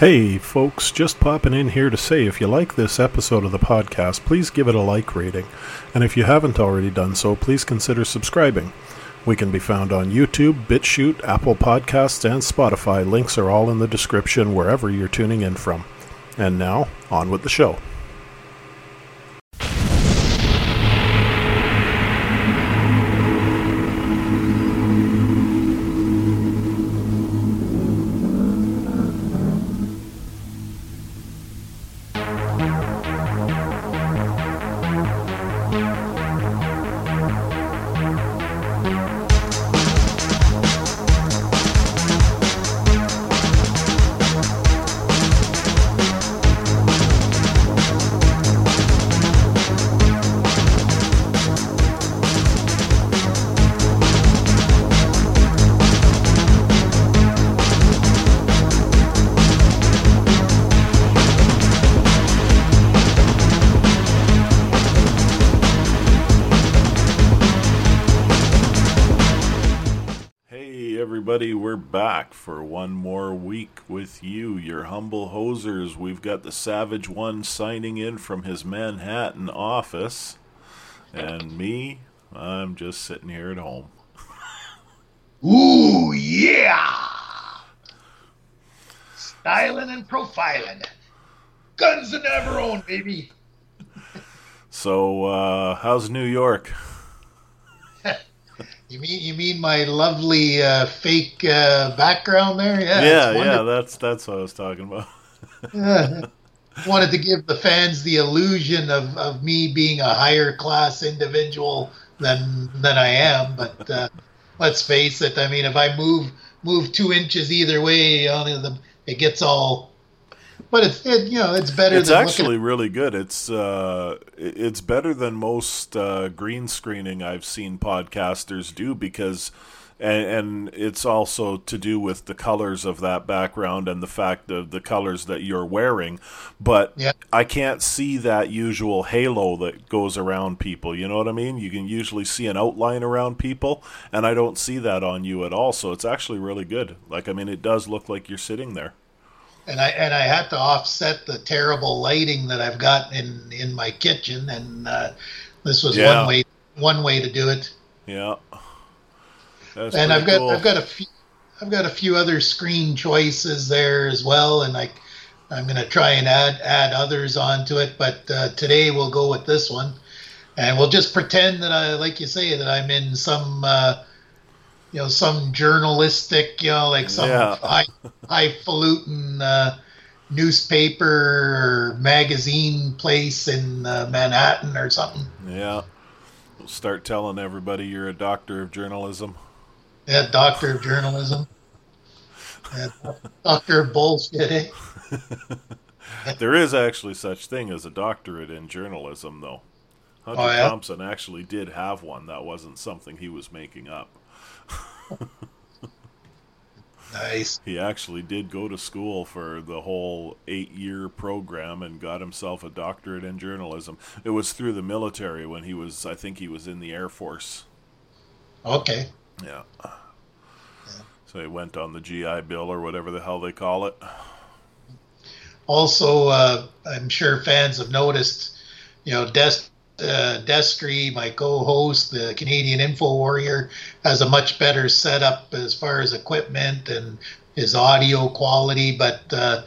Hey, folks, just popping in here to say if you like this episode of the podcast, please give it a like rating. And if you haven't already done so, please consider subscribing. We can be found on YouTube, BitChute, Apple Podcasts, and Spotify. Links are all in the description wherever you're tuning in from. And now, on with the show. With you, your humble hosers. We've got the Savage One signing in from his Manhattan office, and me, I'm just sitting here at home. Ooh, yeah! Styling and profiling. Guns and never own, baby. So, uh, how's New York? You mean you mean my lovely uh, fake uh, background there? Yeah, yeah, yeah, that's that's what I was talking about. Yeah. Wanted to give the fans the illusion of, of me being a higher class individual than than I am, but uh, let's face it. I mean, if I move move two inches either way, on the it gets all. But it's it, you know it's better It's than actually really good. It's uh, it's better than most uh, green screening I've seen podcasters do because, and, and it's also to do with the colors of that background and the fact of the colors that you're wearing. But Yeah. I can't see that usual halo that goes around people. You know what I mean? You can usually see an outline around people, and I don't see that on you at all. So it's actually really good. Like I mean, it does look like you're sitting there. And I and I had to offset the terrible lighting that I've got in in my kitchen, and uh, this was Yeah. one way one way to do it. Yeah. That's and I've got cool. I've got a few I've got a few other screen choices there as well, and I I'm gonna try and add add others onto it, but uh, today we'll go with this one, and we'll just pretend that I like you say that I'm in some. Uh, you know, some journalistic, you know, like some Yeah. high, highfalutin uh, newspaper or magazine place in uh, Manhattan or something. Yeah. We'll start telling everybody you're a doctor of journalism. Yeah, doctor of journalism. Yeah, doctor of bullshit, eh? There is actually such thing as a doctorate in journalism, though. Hunter Oh, yeah? Thompson actually did have one. That wasn't something he was making up. Nice. He actually did go to school for the whole eight year program and got himself a doctorate in journalism. It was through the military when he was, I think he was in the Air Force. Okay. Yeah. So he went on the GI Bill or whatever the hell they call it. Also, uh, I'm sure fans have noticed, you know, Des, uh, Destry, my co-host, the Canadian Info Warrior, has a much better setup as far as equipment and his audio quality. But uh,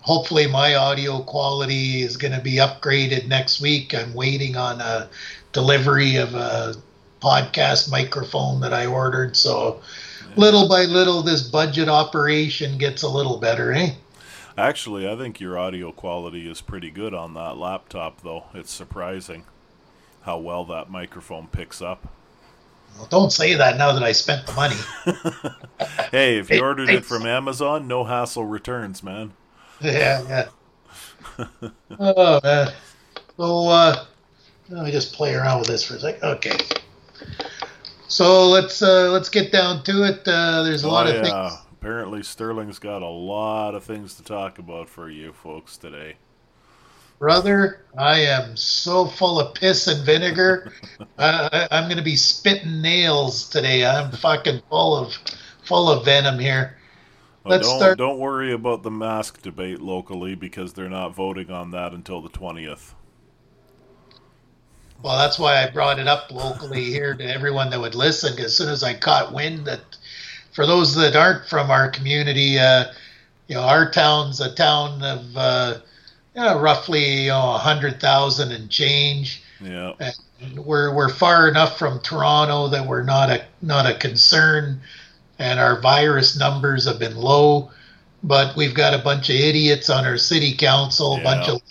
hopefully, my audio quality is going to be upgraded next week. I'm waiting on a delivery of a podcast microphone that I ordered. So, little by little, this budget operation gets a little better, eh? Actually, I think your audio quality is pretty good on that laptop, though. It's surprising how well that microphone picks up. Well, don't say that now that I spent the money. Hey, if you ordered it from Amazon, no hassle returns, man. yeah, yeah. oh man. So uh, let me just play around with this for a second. Okay. So let's uh, let's get down to it. Uh, there's a lot Oh, of yeah. things. Apparently, Sterling's got a lot of things to talk about for you folks today. Brother, I am so full of piss and vinegar. I, I'm going to be spitting nails today. I'm fucking full of full of venom here. Well, don't start... don't worry about the mask debate locally because they're not voting on that until the twentieth. Well, that's why I brought it up locally here to everyone that would listen. As soon as I caught wind that, for those that aren't from our community, uh, you know, our town's a town of uh, you know, roughly know, hundred thousand and change. Yeah. And we're we're far enough from Toronto that we're not a not a concern, and our virus numbers have been low. But we've got a bunch of idiots on our city council, a yeah. bunch of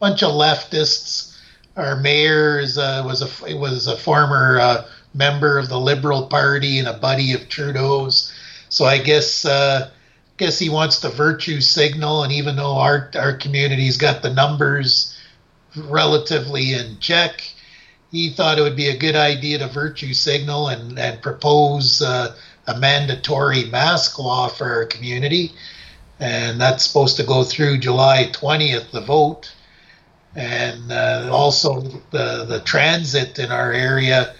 bunch of leftists our mayor is, uh, was a was a former uh, member of the Liberal Party and a buddy of Trudeau's. So I guess uh, guess he wants the virtue signal, and even though our our community's got the numbers relatively in check, he thought it would be a good idea to virtue signal and and propose uh, a mandatory mask law for our community, and that's supposed to go through July twentieth, the vote and uh, also the the transit in our area.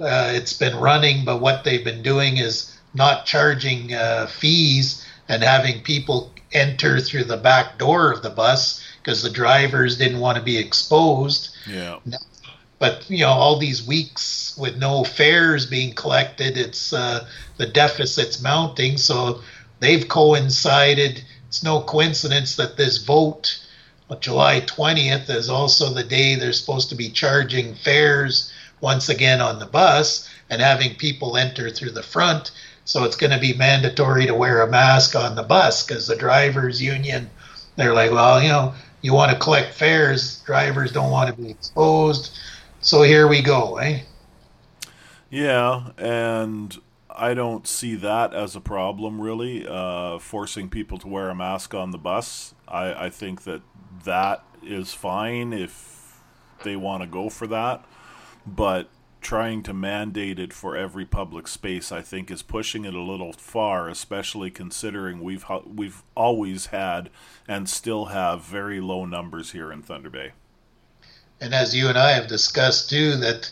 Uh, it's been running, but what they've been doing is not charging uh, fees and having people enter through the back door of the bus because the drivers didn't want to be exposed. Yeah. But you know, all these weeks with no fares being collected, it's uh, the deficit's mounting. So they've coincided. It's no coincidence that this vote July 20th is also the day they're supposed to be charging fares once again on the bus and having people enter through the front. So it's going to be mandatory to wear a mask on the bus because the drivers union, they're like, well, you know, you want to collect fares, drivers don't want to be exposed. So here we go, eh? Yeah, and I don't see that as a problem really. Uh, forcing people to wear a mask on the bus, I, I think that that is fine if they want to go for that. But trying to mandate it for every public space, I think, is pushing it a little far, especially considering we've we've always had and still have very low numbers here in Thunder Bay. And as you and I have discussed too, that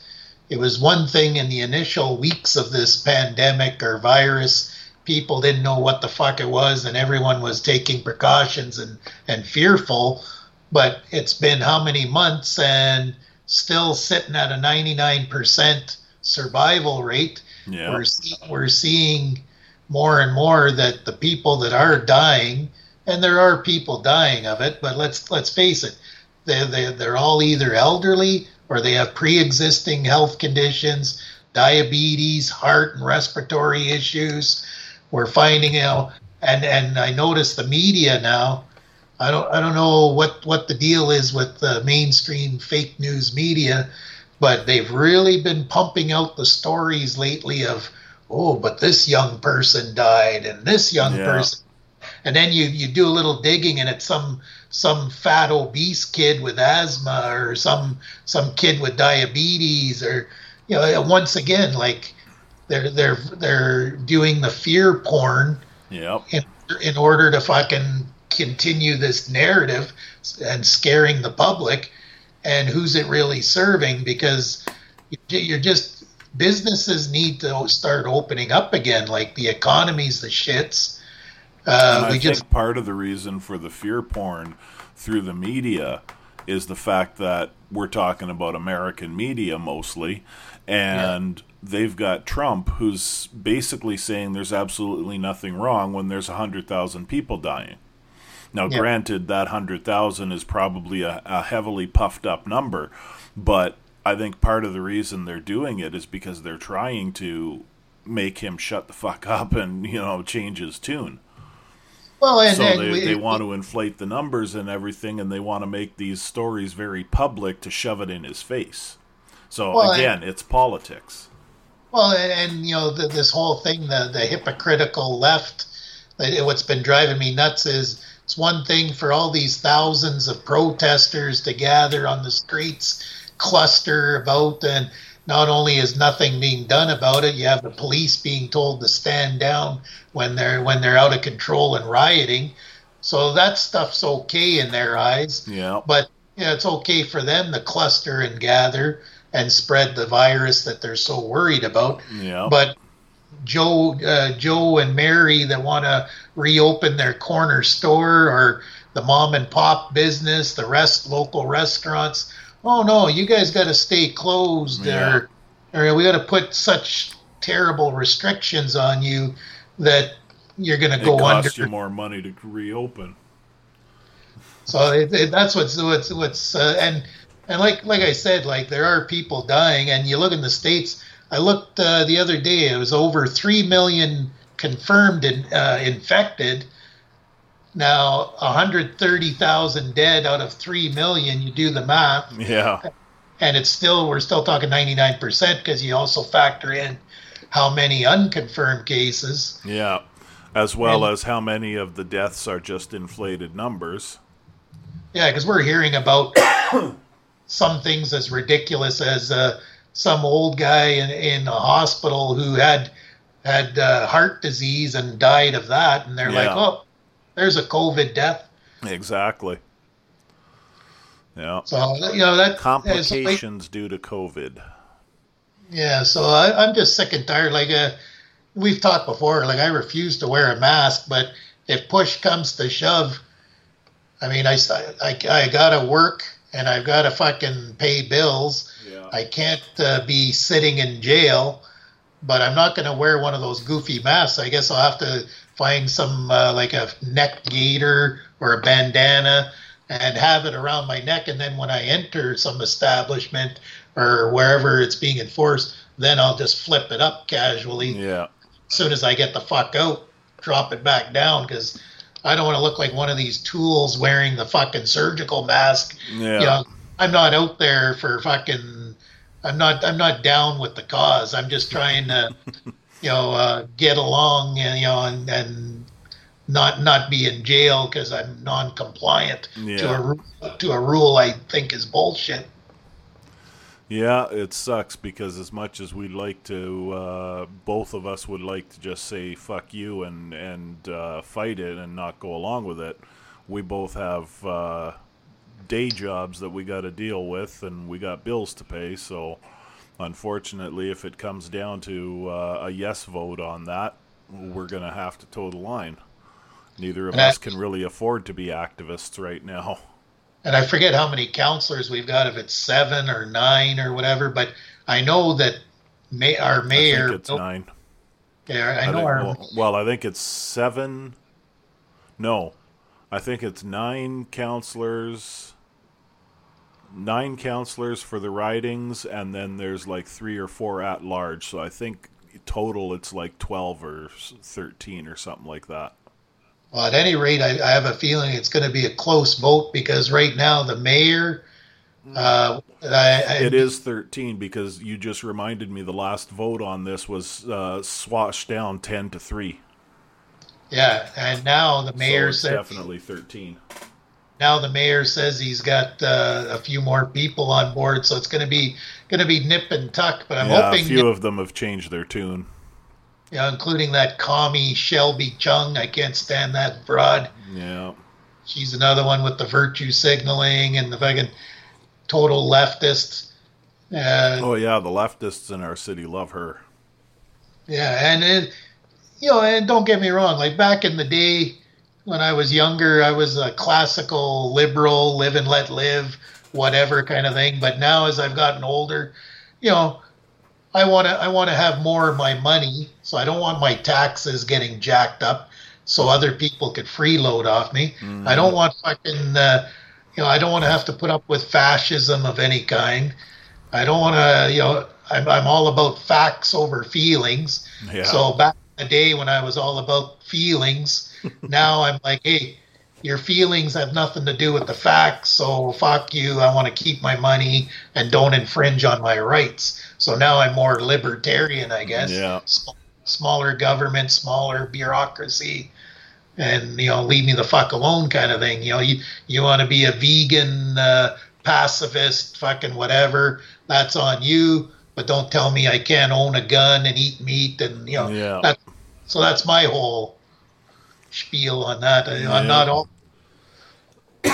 it was one thing in the initial weeks of this pandemic or virus people didn't know what the fuck it was and everyone was taking precautions and, and fearful. But it's been how many months and still sitting at a 99% survival rate. Yeah. We're, we're seeing more and more that the people that are dying, and there are people dying of it, but let's let's face it, they they they're all either elderly or they have pre-existing health conditions, diabetes, heart and respiratory issues we're finding, out, know, and and I notice the media now. I don't I don't know what what the deal is with the mainstream fake news media, but they've really been pumping out the stories lately of oh, but this young person died and this young yeah. person, and then you you do a little digging and it's some some fat obese kid with asthma or some some kid with diabetes or you know once again like they're they're they're doing the fear porn. Yep. In, in order to fucking continue this narrative and scaring the public, and who's it really serving? Because you're just businesses need to start opening up again. Like the economy's the shits. Uh, we just part of the reason for the fear porn through the media is the fact that we're talking about American media mostly, and yeah they've got Trump, who's basically saying there's absolutely nothing wrong when there's 100,000 people dying. Now, yeah. granted, that 100,000 is probably a, a heavily puffed up number, but I think part of the reason they're doing it is because they're trying to make him shut the fuck up and, you know, change his tune. Well, and, so and they, we, they want to inflate the numbers and everything, and they want to make these stories very public to shove it in his face. So well, again, and, it's politics. Well, and, and you know the, this whole thing, the the hypocritical left. What's been driving me nuts is it's one thing for all these thousands of protesters to gather on the streets, cluster about, and not only is nothing being done about it, you have the police being told to stand down when they're when they're out of control and rioting. So that stuff's okay in their eyes. Yeah. But you know, it's okay for them to cluster and gather and spread the virus that they're so worried about. Yeah. But Joe, uh, Joe and Mary that want to reopen their corner store or the mom and pop business, the rest local restaurants. Oh no, you guys got to stay closed, Yeah. or, or we got to put such terrible restrictions on you that you're going to go under. costs you more money to reopen. So it, it, that's what's what's what's uh, and and like like I said, like there are people dying, and you look in the states. I looked uh, the other day; it was over three million confirmed in, uh, infected. Now, 130,000 dead out of 3 million, you do the math, Yeah. and it's still, we're still talking 99% because you also factor in how many unconfirmed cases. Yeah. As well And- as how many of the deaths are just inflated numbers. Yeah, because we're hearing about some things as ridiculous as uh, some old guy in, in a hospital who had had uh, heart disease and died of that, and they're like, "Oh, there's a COVID death." Exactly. Yeah. So you know that like- Complications due to COVID. Yeah, so I, I'm just sick and tired. Like uh, we've talked before, like I refuse to wear a mask, but if push comes to shove, I mean, I, I, I gotta work and I've gotta fucking pay bills. I can't uh, be sitting in jail, but I'm not gonna wear one of those goofy masks. I guess I'll have to find some uh, like a neck gaiter or a bandana and have it around my neck. And then when I enter some establishment or wherever it's being enforced, then I'll just flip it up casually. Yeah. As soon as I get the fuck out, drop it back down because I don't want to look like one of these tools wearing the fucking surgical mask. Yeah. You know, I'm not out there for fucking. I'm not. I'm not down with the cause. I'm just trying to, you know, uh, get along. And, you know, and, and not not be in jail because I'm non-compliant to a to a rule I think is bullshit. Yeah, it sucks because as much as we'd like to, uh, both of us would like to just say "fuck you" and and uh, fight it and not go along with it. We both have uh, day jobs that we got to deal with, and we got bills to pay. So, unfortunately, if it comes down to uh, a yes vote on that, we're gonna have to toe the line. Neither of And I- us can really afford to be activists right now. and I forget how many counselors we've got, if it's seven or nine or whatever, but I know that may, our mayor. I think it's nine. yeah, I know think- our, well, well, I think it's seven. No, I think it's nine counselors. Nine counselors for the ridings, and then there's like three or four at large. So I think total it's like twelve or thirteen or something like that. well, at any rate, I, I have a feeling it's going to be a close vote because right now the mayor, uh, I, I, It is thirteen because you just reminded me the last vote on this was uh, swashed down ten to three. yeah, and now the mayor so it's said definitely thirteen. Now the mayor says he's got uh, a few more people on board, so it's going to be going to be nip and tuck. But I'm yeah, a hoping, few of them have changed their tune. you know, including that commie Shelby Ch'ng. I can't stand that broad. Yeah. She's another one with the virtue signaling and the fucking total leftist. Uh, Oh yeah, the leftists in our city love her. Yeah, and it, you know, and don't get me wrong. Like back in the day when I was younger, I was a classical liberal, live and let live, whatever kind of thing. But now, as I've gotten older, you know, I want to I want to have more of my money, so I don't want my taxes getting jacked up, so other people could freeload off me. I don't want fucking, uh, you know, I don't want to have to put up with fascism of any kind. I don't want to, you know, I'm, I'm all about facts over feelings. Yeah. So back in the day when I was all about feelings, now I'm like, hey, your feelings have nothing to do with the facts. So fuck you. I want to keep my money and don't infringe on my rights. So now I'm more libertarian, I guess. Yeah. S- smaller government, smaller bureaucracy, and you know, leave me the fuck alone, kind of thing. You know, you you want to be a vegan, uh, pacifist, fucking whatever. That's on you. But don't tell me I can't own a gun and eat meat, and you know, Yeah. that, so that's my whole spiel on that. I, Yeah. I'm not all.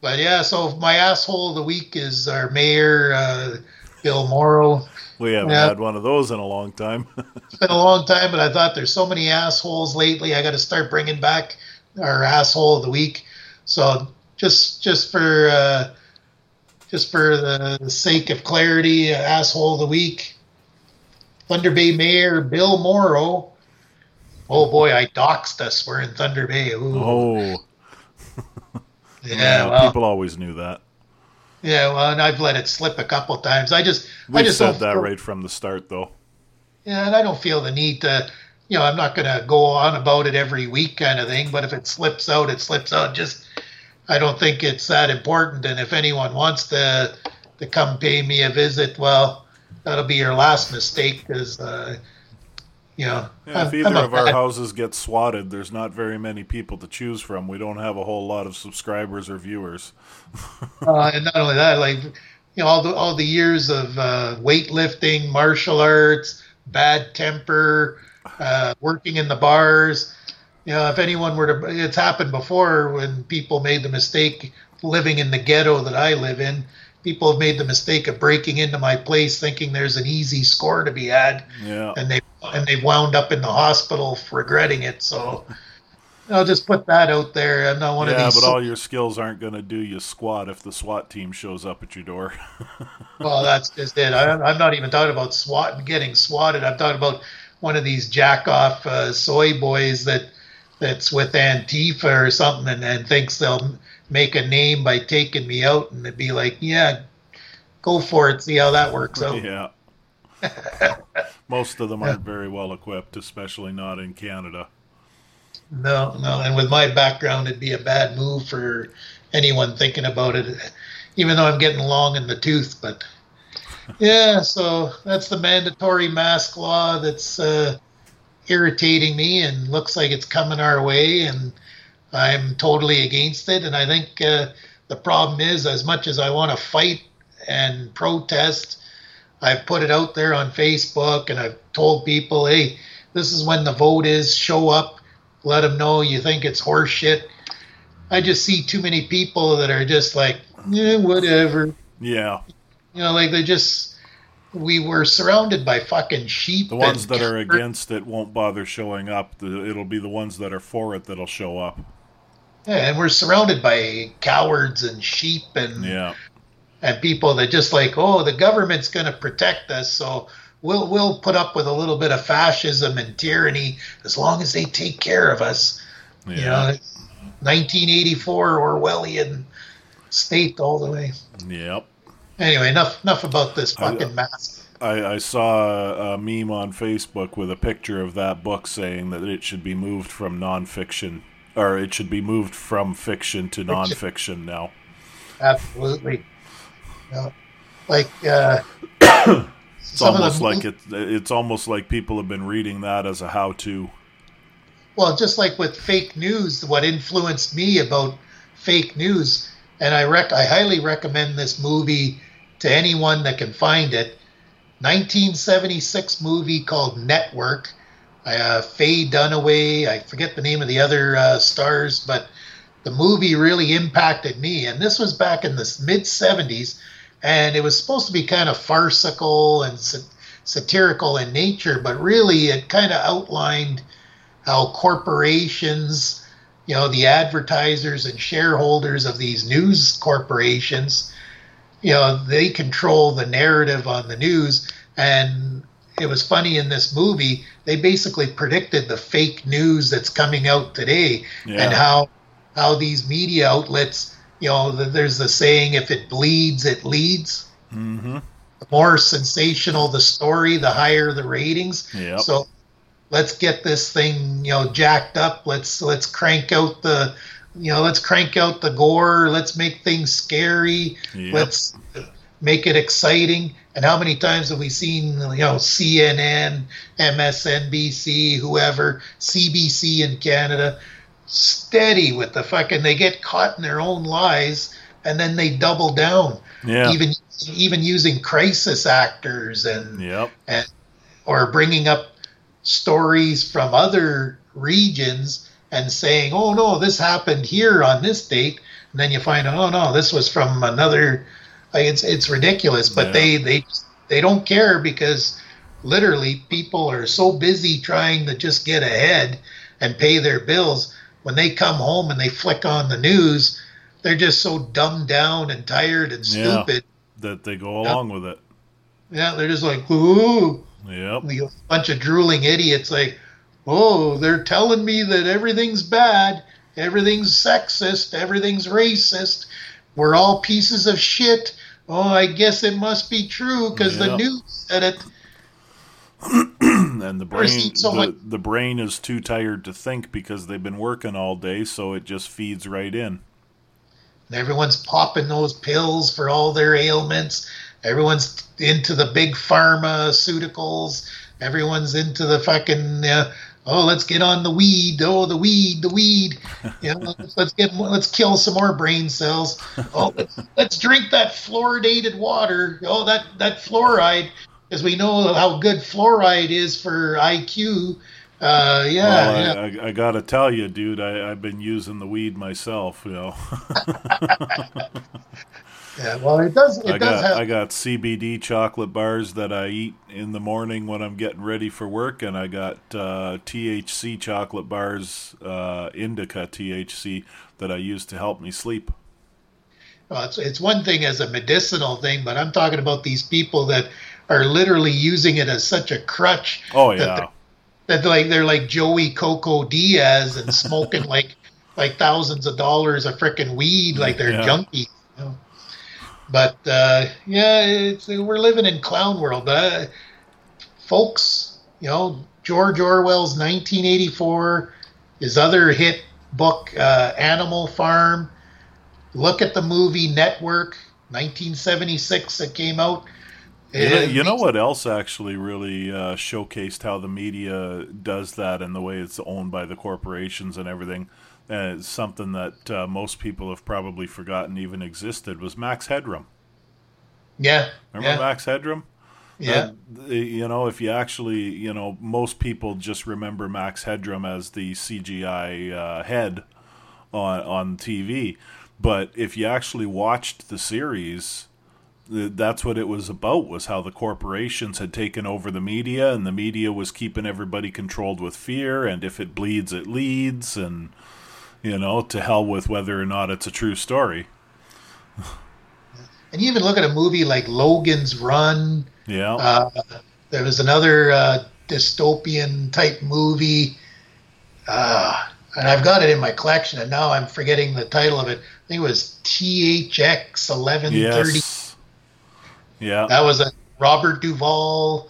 But yeah, so my asshole of the week is our mayor, uh, Bill Mauro. We haven't Yeah. had one of those in a long time. It's been a long time, but I thought there's so many assholes lately. I got to start bringing back our asshole of the week. So just just for uh, just for the sake of clarity, uh, asshole of the week, Thunder Bay Mayor Bill Mauro. Oh boy, I doxed us. We're in Thunder Bay. Ooh. oh, yeah, well, people always knew that. yeah, well, and I've let it slip a couple times. I just, I We just said that feel- right from the start, though. Yeah, and I don't feel the need to, you know, I'm not going to go on about it every week kind of thing, but if it slips out, it slips out. Just, I don't think it's that important. And if anyone wants to, to come pay me a visit, well, that'll be your last mistake because, uh, you know, Yeah, if either of our bad- houses get swatted, there's not very many people to choose from. We don't have a whole lot of subscribers or viewers. uh, and not only that, like you know, all the all the years of uh, weightlifting, martial arts, bad temper, uh, working in the bars. You know, if anyone were to, it's happened before when people made the mistake living in the ghetto that I live in. People have made the mistake of breaking into my place thinking there's an easy score to be had, Yeah. and they and they wound up in the hospital regretting it. So. I'll just put that out there. I'm not one yeah, of these. but all your skills aren't going to do you squat if the SWAT team shows up at your door. Well, that's just it. I, I'm not even talking about SWAT getting swatted. I'm talking about one of these jack off uh, soy boys that that's with Antifa or something and, and thinks they'll make a name by taking me out and it'd be like, yeah, go for it. See how that works out. yeah. Most of them aren't very well equipped, especially not in Canada. No, no. And with my background, it'd be a bad move for anyone thinking about it, even though I'm getting long in the tooth. But yeah, so that's the mandatory mask law that's uh, irritating me and looks like it's coming our way. And I'm totally against it. And I think uh, the problem is, as much as I want to fight and protest, I've put it out there on Facebook and I've told people, hey, this is when the vote is. Show up let them know you think it's horseshit. I just see too many people that are just like, yeah, whatever. Yeah. You know, like they just, we were surrounded by fucking sheep. The ones that are against it won't bother showing up. It'll be the ones that are for it that'll show up. Yeah, and we're surrounded by cowards and sheep and Yeah. And people that just like, oh, the government's going to protect us, so we'll we'll put up with a little bit of fascism and tyranny as long as they take care of us. Yeah. You know, 1984 Orwellian state all the way. Yep. Anyway, enough enough about this I- uh, fucking mask. I, I saw a meme on Facebook with a picture of that book saying that it should be moved from nonfiction, or it should be moved from fiction to nonfiction now. Absolutely. Know, like uh, It's almost like it. It's almost like people have been reading that as a how-to. well, just like with fake news, what influenced me about fake news, and I rec I highly recommend this movie to anyone that can find it. 1976 movie called Network. Uh, Faye Dunaway, I forget the name of the other uh, stars, but the movie really impacted me. And this was back in the mid 70s, and it was supposed to be kind of farcical and sat- satirical in nature, but really it kind of outlined how corporations, you know, the advertisers and shareholders of these news corporations, you know, they control the narrative on the news. And it was funny in this movie, they basically predicted the fake news that's coming out today Yeah. and how how these media outlets, you know, th- there's the saying, if it bleeds, it leads. Mm-hmm. The more sensational the story, the higher the ratings. Yep. So let's get this thing, you know, jacked up. Let's let's crank out the, you know, let's crank out the gore. Let's make things scary. Yep. Let's make it exciting. And how many times have we seen, you know, CNN, MSNBC, whoever, CBC in Canada, steady with the fucking, they get caught in their own lies and then they double down. Yeah. Even even using crisis actors and Yep. and or bringing up stories from other regions and saying, "Oh no, this happened here on this date," and then you find "Oh no, this was from another." Like it's it's ridiculous, but Yeah. they they they don't care because literally people are so busy trying to just get ahead and pay their bills when they come home and they flick on the news they're just so dumbed down and tired and stupid. Yeah, that they go along with it. Yeah they're just like ooh. Yep. A bunch of drooling idiots like oh they're telling me that everything's bad everything's sexist everything's racist we're all pieces of shit. Oh i guess it must be true because yep. the news said it and the brain the, the brain is too tired to think because they've been working all day so it just feeds right in. Everyone's popping those pills for all their ailments. Everyone's into the big pharmaceuticals. Everyone's into the fucking uh, oh let's get on the weed. Oh the weed the weed. You know let's get let's kill some more brain cells. Oh let's, let's drink that fluoridated water. Oh that that fluoride because we know how good fluoride is for IQ. Uh, yeah, well, yeah. I, I, got to tell you, dude, I, have been using the weed myself. You know. yeah, well, it does. It I does got have... I got CBD chocolate bars that I eat in the morning when I'm getting ready for work, and I got uh, THC chocolate bars, uh, indica THC, that I use to help me sleep. Well, it's it's one thing as a medicinal thing, but I'm talking about these people that are literally using it as such a crutch. Oh yeah. That, that like they're like Joey Coco Diaz and smoking like like thousands of dollars of freaking weed like they're yeah. junkies. You know? But uh, yeah, we're living in clown world. Uh, folks, you know, George Orwell's 1984, his other hit book, uh, Animal Farm. Look at the movie Network, 1976 that came out. You know, you know, what else actually really uh, showcased how the media does that and the way it's owned by the corporations and everything. It's something that uh, most people have probably forgotten even existed was Max Headroom. Yeah. Remember yeah. Max Headroom? Yeah. Uh, you know, if you actually, you know, most people just remember Max Headroom as the CGI uh, head on on TV, but if you actually watched the series that's what it was about was how the corporations had taken over the media and the media was keeping everybody controlled with fear and if it bleeds it leads and you know to hell with whether or not it's a true story. And you even look at a movie like logan's run. Yeah. Uh, there was another uh, dystopian type movie. Uh, and i've got it in my collection and now i'm forgetting the title of it. I think it was thx 1130 yes yeah. That was a Robert Duvall.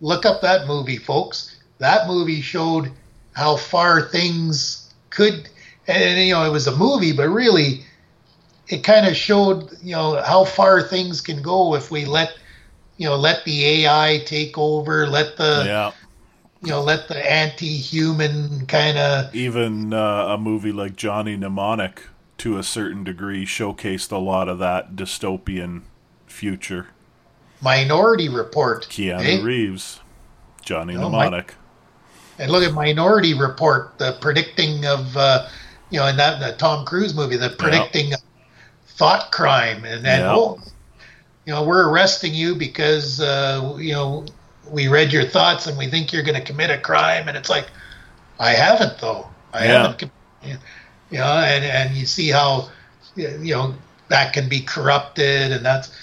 Look up that movie, folks. That movie showed how far things could, and you know, it was a movie, but really, it kind of showed you know how far things can go if we let you know let the AI take over, let the yeah. you know let the anti-human kind of even uh, a movie like Johnny Mnemonic to a certain degree showcased a lot of that dystopian future. Minority Report. Keanu eh? Reeves, Johnny oh, Mnemonic. My, and look at Minority Report, the predicting of, uh, you know, in that the Tom Cruise movie, the predicting yep. thought crime, and then yep. oh, you know, we're arresting you because uh, you know we read your thoughts and we think you're going to commit a crime, and it's like, I haven't though. I yeah. haven't. You know, and and you see how you know that can be corrupted, and that's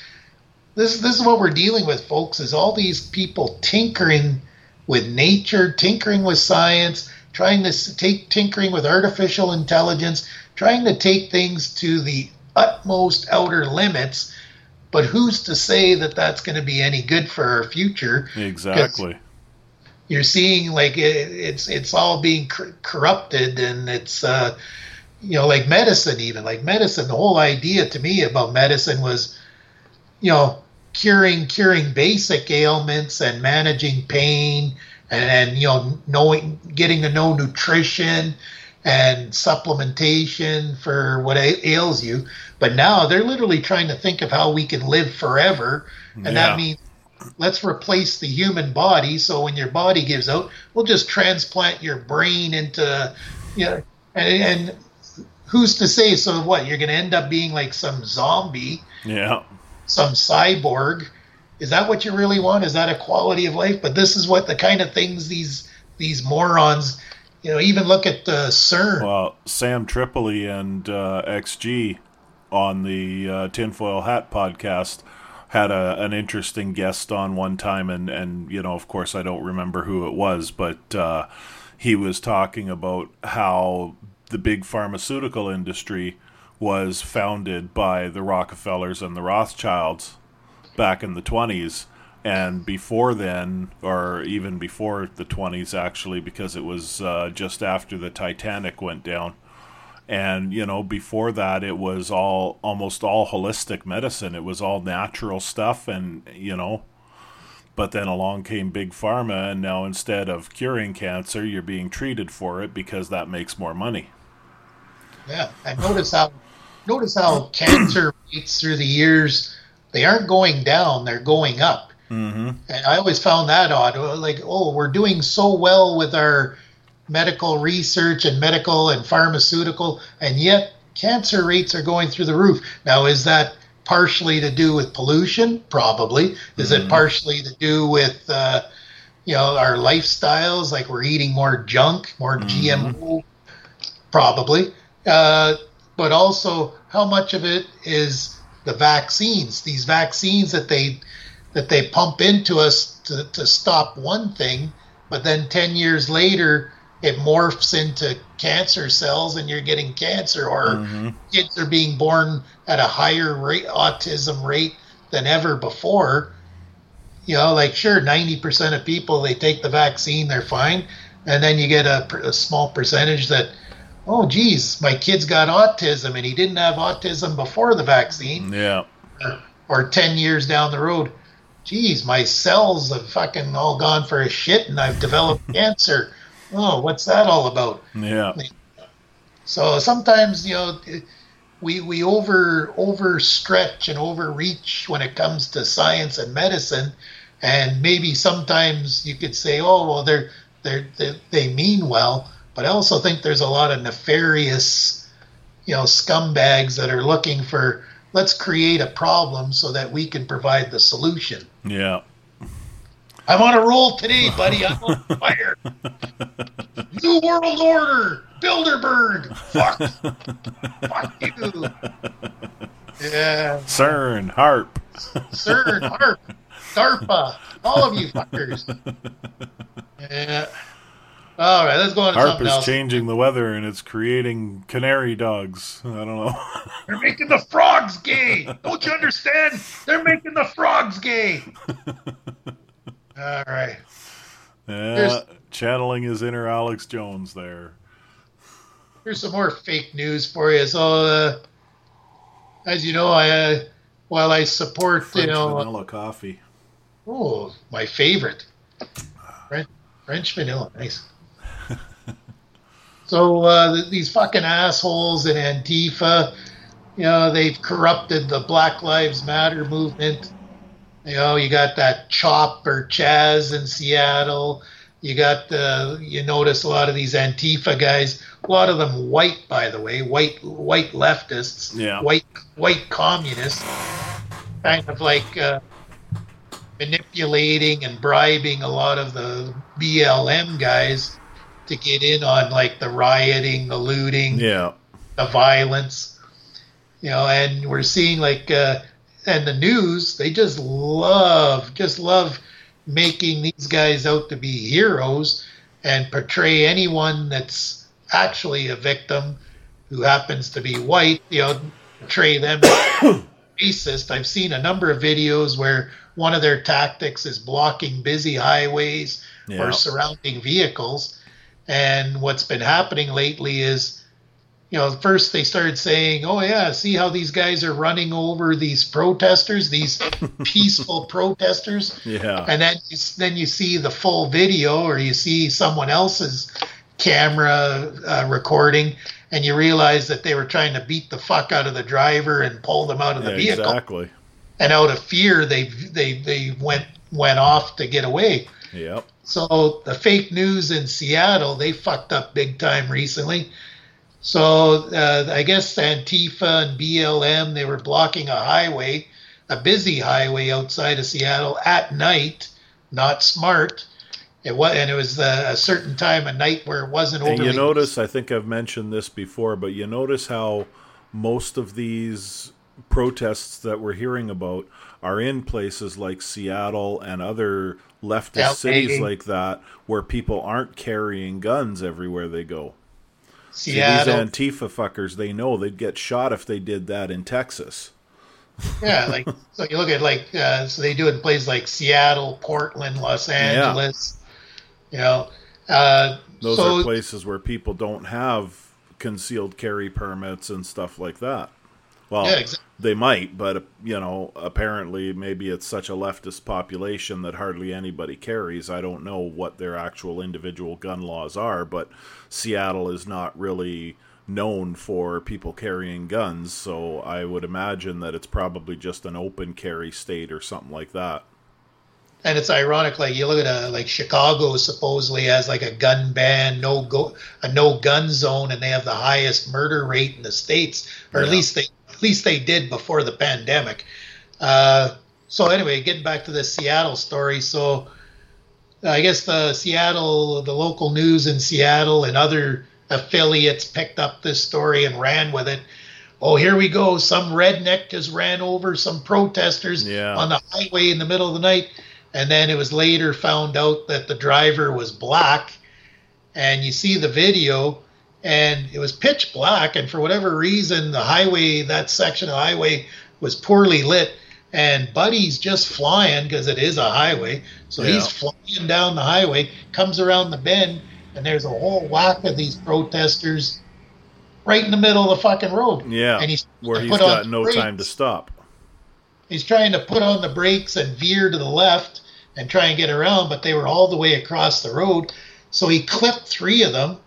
this this is what we're dealing with, folks. Is all these people tinkering with nature, tinkering with science, trying to take tinkering with artificial intelligence, trying to take things to the utmost outer limits. But who's to say that that's going to be any good for our future? Exactly. You're seeing like it, it's it's all being cor- corrupted, and it's uh, you know like medicine, even like medicine. The whole idea to me about medicine was, you know, curing curing basic ailments and managing pain and, and you know knowing getting to know nutrition and supplementation for what ails you. But now they're literally trying to think of how we can live forever. And yeah. that means let's replace the human body. So when your body gives out we'll just transplant your brain into you know and, and who's to say so what you're going to end up being like some zombie. Yeah some cyborg, is that what you really want? Is that a quality of life? But this is what the kind of things these these morons, you know, even look at the CERN. Well, Sam Tripoli and uh, XG on the uh, Tinfoil Hat podcast had a, an interesting guest on one time, and and you know, of course, I don't remember who it was, but uh, he was talking about how the big pharmaceutical industry was founded by the Rockefellers and the Rothschilds back in the 20s and before then or even before the 20s actually because it was uh, just after the Titanic went down. And you know before that it was all almost all holistic medicine. It was all natural stuff and you know but then along came big pharma and now instead of curing cancer you're being treated for it because that makes more money. Yeah and notice how notice how cancer rates through the years they aren't going down they're going up. Mm-hmm. and i always found that odd. Like oh we're doing so well with our medical research and medical and pharmaceutical and yet cancer rates are going through the roof. Now is that partially to do with pollution? Probably. Is mm-hmm. it partially to do with uh, you know our lifestyles? Like we're eating more junk more mm-hmm. gmo probably. Uh, but also how much of it is the vaccines these vaccines that they that they pump into us to, to stop one thing but then 10 years later it morphs into cancer cells and you're getting cancer or mm-hmm. kids are being born at a higher rate autism rate than ever before you know like sure 90% of people they take the vaccine they're fine and then you get a, a small percentage that oh geez, my kid's got autism and he didn't have autism before the vaccine. Yeah. Or, or 10 years down the road, geez, my cells have fucking all gone for a shit and I've developed cancer. Oh, what's that all about? Yeah. So sometimes, you know, we we over overstretch and overreach when it comes to science and medicine, and maybe sometimes you could say, oh well, they're they're, they they mean well, but I also think there's a lot of nefarious, you know, scumbags that are looking for let's create a problem so that we can provide the solution. Yeah. I'm on a roll today, buddy. I'm on fire. New World Order, Bilderberg. Fuck. Fuck you. Yeah. CERN, HAARP. CERN, HAARP, DARPA, all of you fuckers. Yeah. All right, let's go on to HAARP is else. changing the weather and it's creating canary dogs. I don't know. They're making the frogs gay. Don't you understand? They're making the frogs gay. All right. Yeah, Here's, channeling his inner Alex Jones there. Here's some more fake news for you. So, uh, as you know, I uh, while I support French you know vanilla coffee. Oh, my favorite. French, French vanilla, nice. So uh, these fucking assholes in Antifa, you know, they've corrupted the Black Lives Matter movement. You know, you got that Chopper Chaz in Seattle. You got the, you notice a lot of these Antifa guys, a lot of them white, by the way, white white leftists, yeah. white white communists, kind of like uh, manipulating and bribing a lot of the BLM guys to get in on like the rioting, the looting, yeah, the violence, you know, and we're seeing like uh, and the news they just love just love making these guys out to be heroes and portray anyone that's actually a victim who happens to be white, you know, portray them racist. I've seen a number of videos where one of their tactics is blocking busy highways yeah. or surrounding vehicles and what's been happening lately is, you know, first they started saying, "Oh yeah, see how these guys are running over these protesters, these peaceful protesters." Yeah. And then you, then you see the full video, or you see someone else's camera uh, recording, and you realize that they were trying to beat the fuck out of the driver and pull them out of the yeah, vehicle. Exactly. And out of fear, they they they went went off to get away. Yep. So the fake news in Seattle, they fucked up big time recently. So uh, I guess Antifa and BLM, they were blocking a highway a busy highway outside of Seattle at night. Not smart. It was, and it was a, a certain time of night where it wasn't And you notice, I think I've mentioned this before, but you notice how most of these protests that we're hearing about are in places like Seattle and other leftist cities like that, where people aren't carrying guns everywhere they go. See, these Antifa fuckers, they know they'd get shot if they did that in Texas. yeah, like so you look at like uh, so they do it in places like Seattle, Portland, Los Angeles. You know, uh, Those so are places where people don't have concealed carry permits and stuff like that. Well, Yeah, exactly. They might, but you know, apparently, maybe it's such a leftist population that hardly anybody carries. I don't know what their actual individual gun laws are, but Seattle is not really known for people carrying guns, so I would imagine that it's probably just an open carry state or something like that. and it's ironic. Like you look at a like Chicago supposedly has like a gun ban, no go, a no gun zone, and they have the highest murder rate in the states, or at least they at least they did before the pandemic. Uh, so anyway, getting back to the Seattle story, so I guess the Seattle, the local news in Seattle and other affiliates picked up this story and ran with it. Oh, here we go. Some redneck just ran over some protesters Yeah. on the highway in the middle of the night. And then it was later found out that the driver was black. And you see the video, and it was pitch black. And for whatever reason, the highway, that section of the highway, was poorly lit. And Buddy's just flying because it is a highway. So Yeah. he's flying down the highway, comes around the bend, and there's a whole whack of these protesters right in the middle of the fucking road. Yeah, And he's where he's got no time to stop. He's trying to put on the brakes and veer to the left and try and get around, but they were all the way across the road. So he clipped three of them,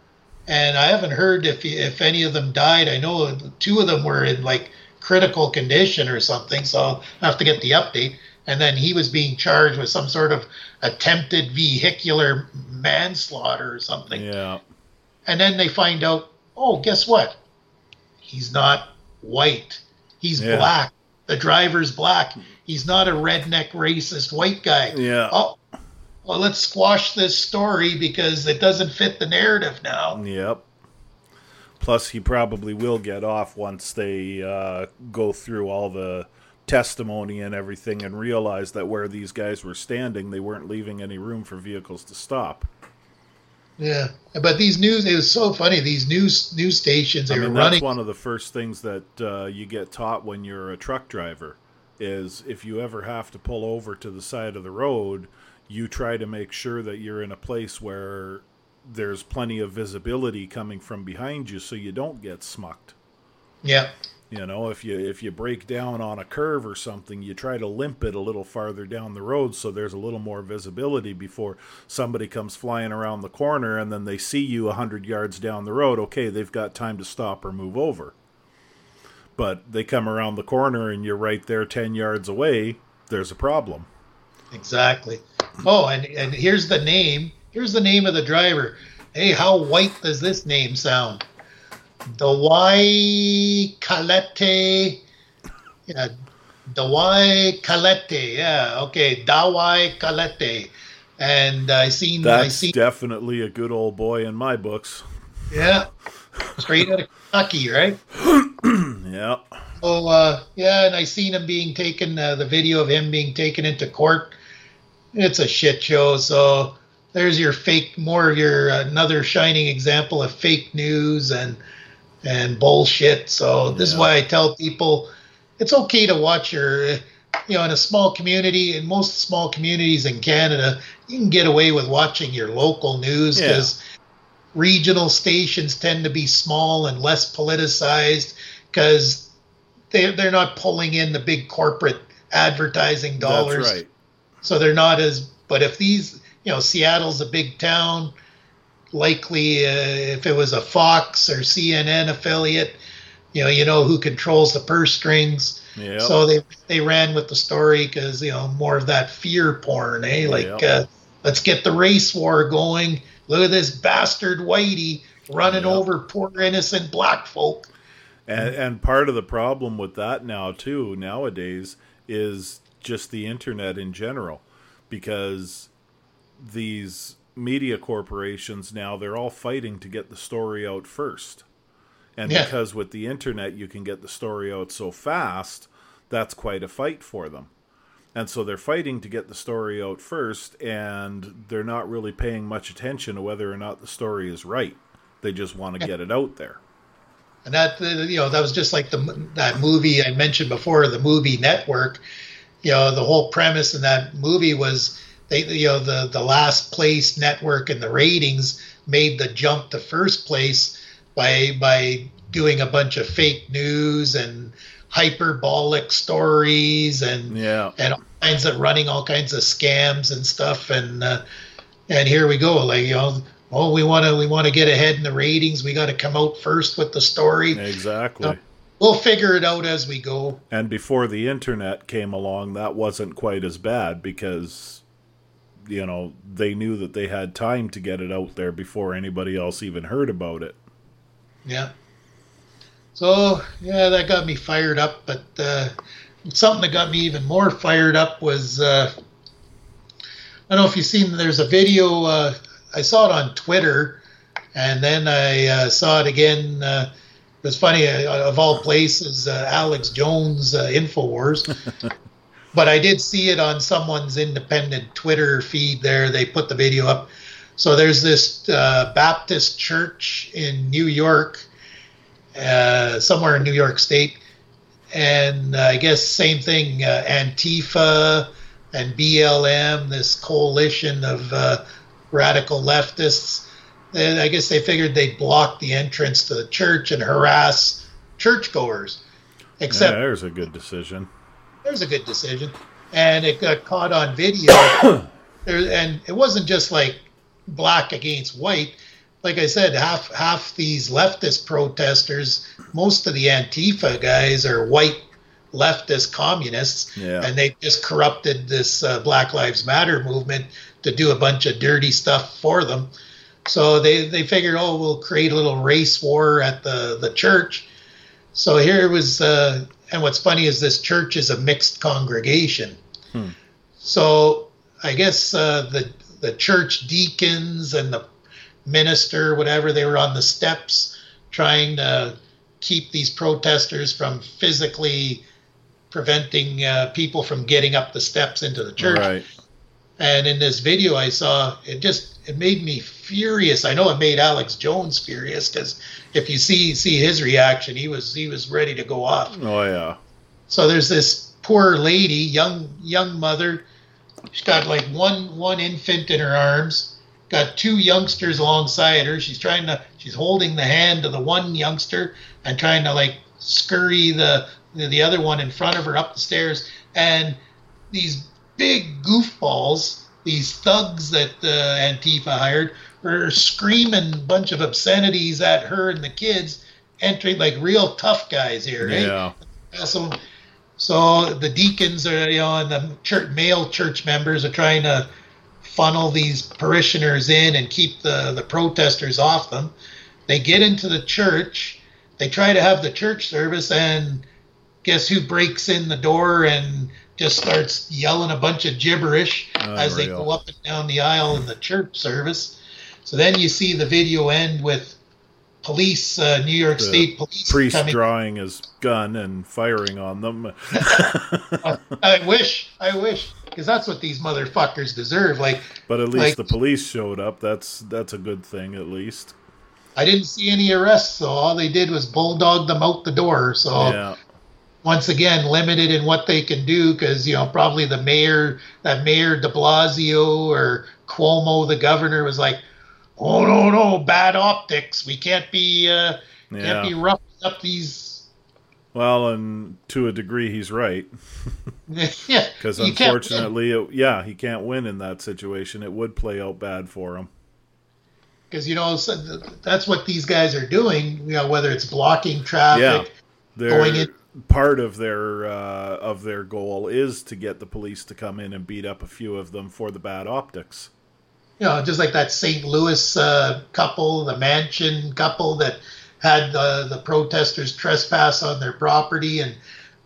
and I haven't heard if if any of them died. I know two of them were in like critical condition or something, so I'll have to get the update. And then he was being charged with some sort of attempted vehicular manslaughter or something. Yeah, And then they find out, oh, guess what? He's not white. He's Yeah. black. The driver's black. He's not a redneck racist white guy. yeah, Oh, well, let's squash this story because it doesn't fit the narrative now. Yep. Plus, he probably will get off once they uh, go through all the testimony and everything and realize that where these guys were standing, they weren't leaving any room for vehicles to stop. Yeah, but these news it was so funny. These news news stations they I mean, were that's running. one of the first things that uh, you get taught when you're a truck driver is if you ever have to pull over to the side of the road, you try to make sure that you're in a place where there's plenty of visibility coming from behind you so you don't get smucked. Yeah, You know, if you if you break down on a curve or something, you try to limp it a little farther down the road so there's a little more visibility before somebody comes flying around the corner and then they see you a hundred yards down the road. Okay, they've got time to stop or move over. But they come around the corner and you're right there ten yards away. There's a problem. exactly. Oh, and and here's the name. Here's the name of the driver. Hey, how white does this name sound? Dawit Kelete. Yeah, Dawit Kelete. Yeah, okay, Dawit Kelete. And I seen I That's seen definitely a good old boy in my books. yeah, straight out of Kentucky, right? Yeah. So uh, yeah, and I seen him being taken. Uh, the video of him being taken into court. It's a shit show. So there's your fake, more of your another shining example of fake news and and bullshit. So this is why I tell people it's okay to watch your, you know, in a small community. In most small communities in Canada, you can get away with watching your local news Yeah. because regional stations tend to be small and less politicized because they they're not pulling in the big corporate advertising dollars. That's right. So they're not as. But if these, you know, Seattle's a big town, likely uh, if it was a Fox or CNN affiliate, you know, you know who controls the purse strings. Yeah. So they they ran with the story because you know more of that fear porn, eh? Like, Yep. uh, let's get the race war going. Look at this bastard Whitey running Yep. over poor innocent black folk. And, and part of the problem with that now too nowadays is just the internet in general because these media corporations now they're all fighting to get the story out first. And Yeah. because with the internet you can get the story out so fast, that's quite a fight for them. And so they're fighting to get the story out first, and they're not really paying much attention to whether or not the story is right. They just want to get it out there. And that you know that was just like the that movie I mentioned before, the movie Network. You know, the whole premise in that movie was they you know the the last place network and the ratings made the jump to first place by by doing a bunch of fake news and hyperbolic stories and Yeah. and all kinds of running all kinds of scams and stuff and uh, and here we go like you know oh we want to we want to get ahead in the ratings we got to come out first with the story Exactly. We'll figure it out as we go And before the internet came along, that wasn't quite as bad because, you know, they knew that they had time to get it out there before anybody else even heard about it. yeah so yeah that got me fired up but uh, something that got me even more fired up was uh, I don't know if you've seen there's a video uh, I saw it on Twitter and then I uh, saw it again uh, it was funny uh, of all places uh, Alex Jones uh, Infowars. But I did see it on someone's independent Twitter feed there. They put the video up. So there's this uh, Baptist church in New York uh, somewhere in New York State. And uh, I guess same thing uh, Antifa and BLM, this coalition of uh, radical leftists. And I guess they figured they'd block the entrance to the church and harass churchgoers. Except yeah, there's a good decision. there's a good decision, and it got caught on video. there, and it wasn't just like black against white. Like I said, half half these leftist protesters, most of the Antifa guys are white leftist communists, Yeah. and they just corrupted this uh, Black Lives Matter movement to do a bunch of dirty stuff for them. So they they figured, oh, we'll create a little race war at the the church. So here was, uh, and what's funny is this church is a mixed congregation. Hmm. So I guess uh, the the church deacons and the minister, whatever, they were on the steps trying to keep these protesters from physically preventing uh, people from getting up the steps into the church. Right. And in this video I saw, it just it made me furious. I know it made Alex Jones furious because if you see see his reaction, he was he was ready to go off. Oh, yeah. So there's this poor lady, young young mother. She's got like one one infant in her arms, got two youngsters alongside her. She's trying to she's holding the hand of the one youngster and trying to like scurry the the, the other one in front of her up the stairs. And these big goofballs, these thugs that uh, Antifa hired, were screaming a bunch of obscenities at her and the kids, entering like real tough guys here, right? Yeah. Yeah, so so the deacons are you know and the church male church members are trying to funnel these parishioners in and keep the the protesters off them they get into the church they try to have the church service and guess who breaks in the door and just starts yelling a bunch of gibberish as they go up and down the aisle in the church service so then you see the video end with police uh, new york The state police Priest coming drawing his gun and firing on them. I wish, I wish, because that's what these motherfuckers deserve. Like, But at least Like- the police showed up. That's that's a good thing, at least. I didn't see any arrests, so all they did was bulldog them out the door. So Yeah. Once again, limited in what they can do, because you know probably the mayor, that Mayor De Blasio or Cuomo, the governor, was like, "Oh no, no, bad optics. We can't be, uh, can't be roughing up these." Well, and to a degree, he's right. yeah, Because unfortunately, it, yeah, he can't win in that situation. It would play out bad for him. because you know so that's what these guys are doing. You know, whether it's blocking traffic. They're, Going in- part of their uh, of their goal is to get the police to come in and beat up a few of them for the bad optics. you know, just like that St. Louis uh, couple, the mansion couple that had the the protesters trespass on their property, and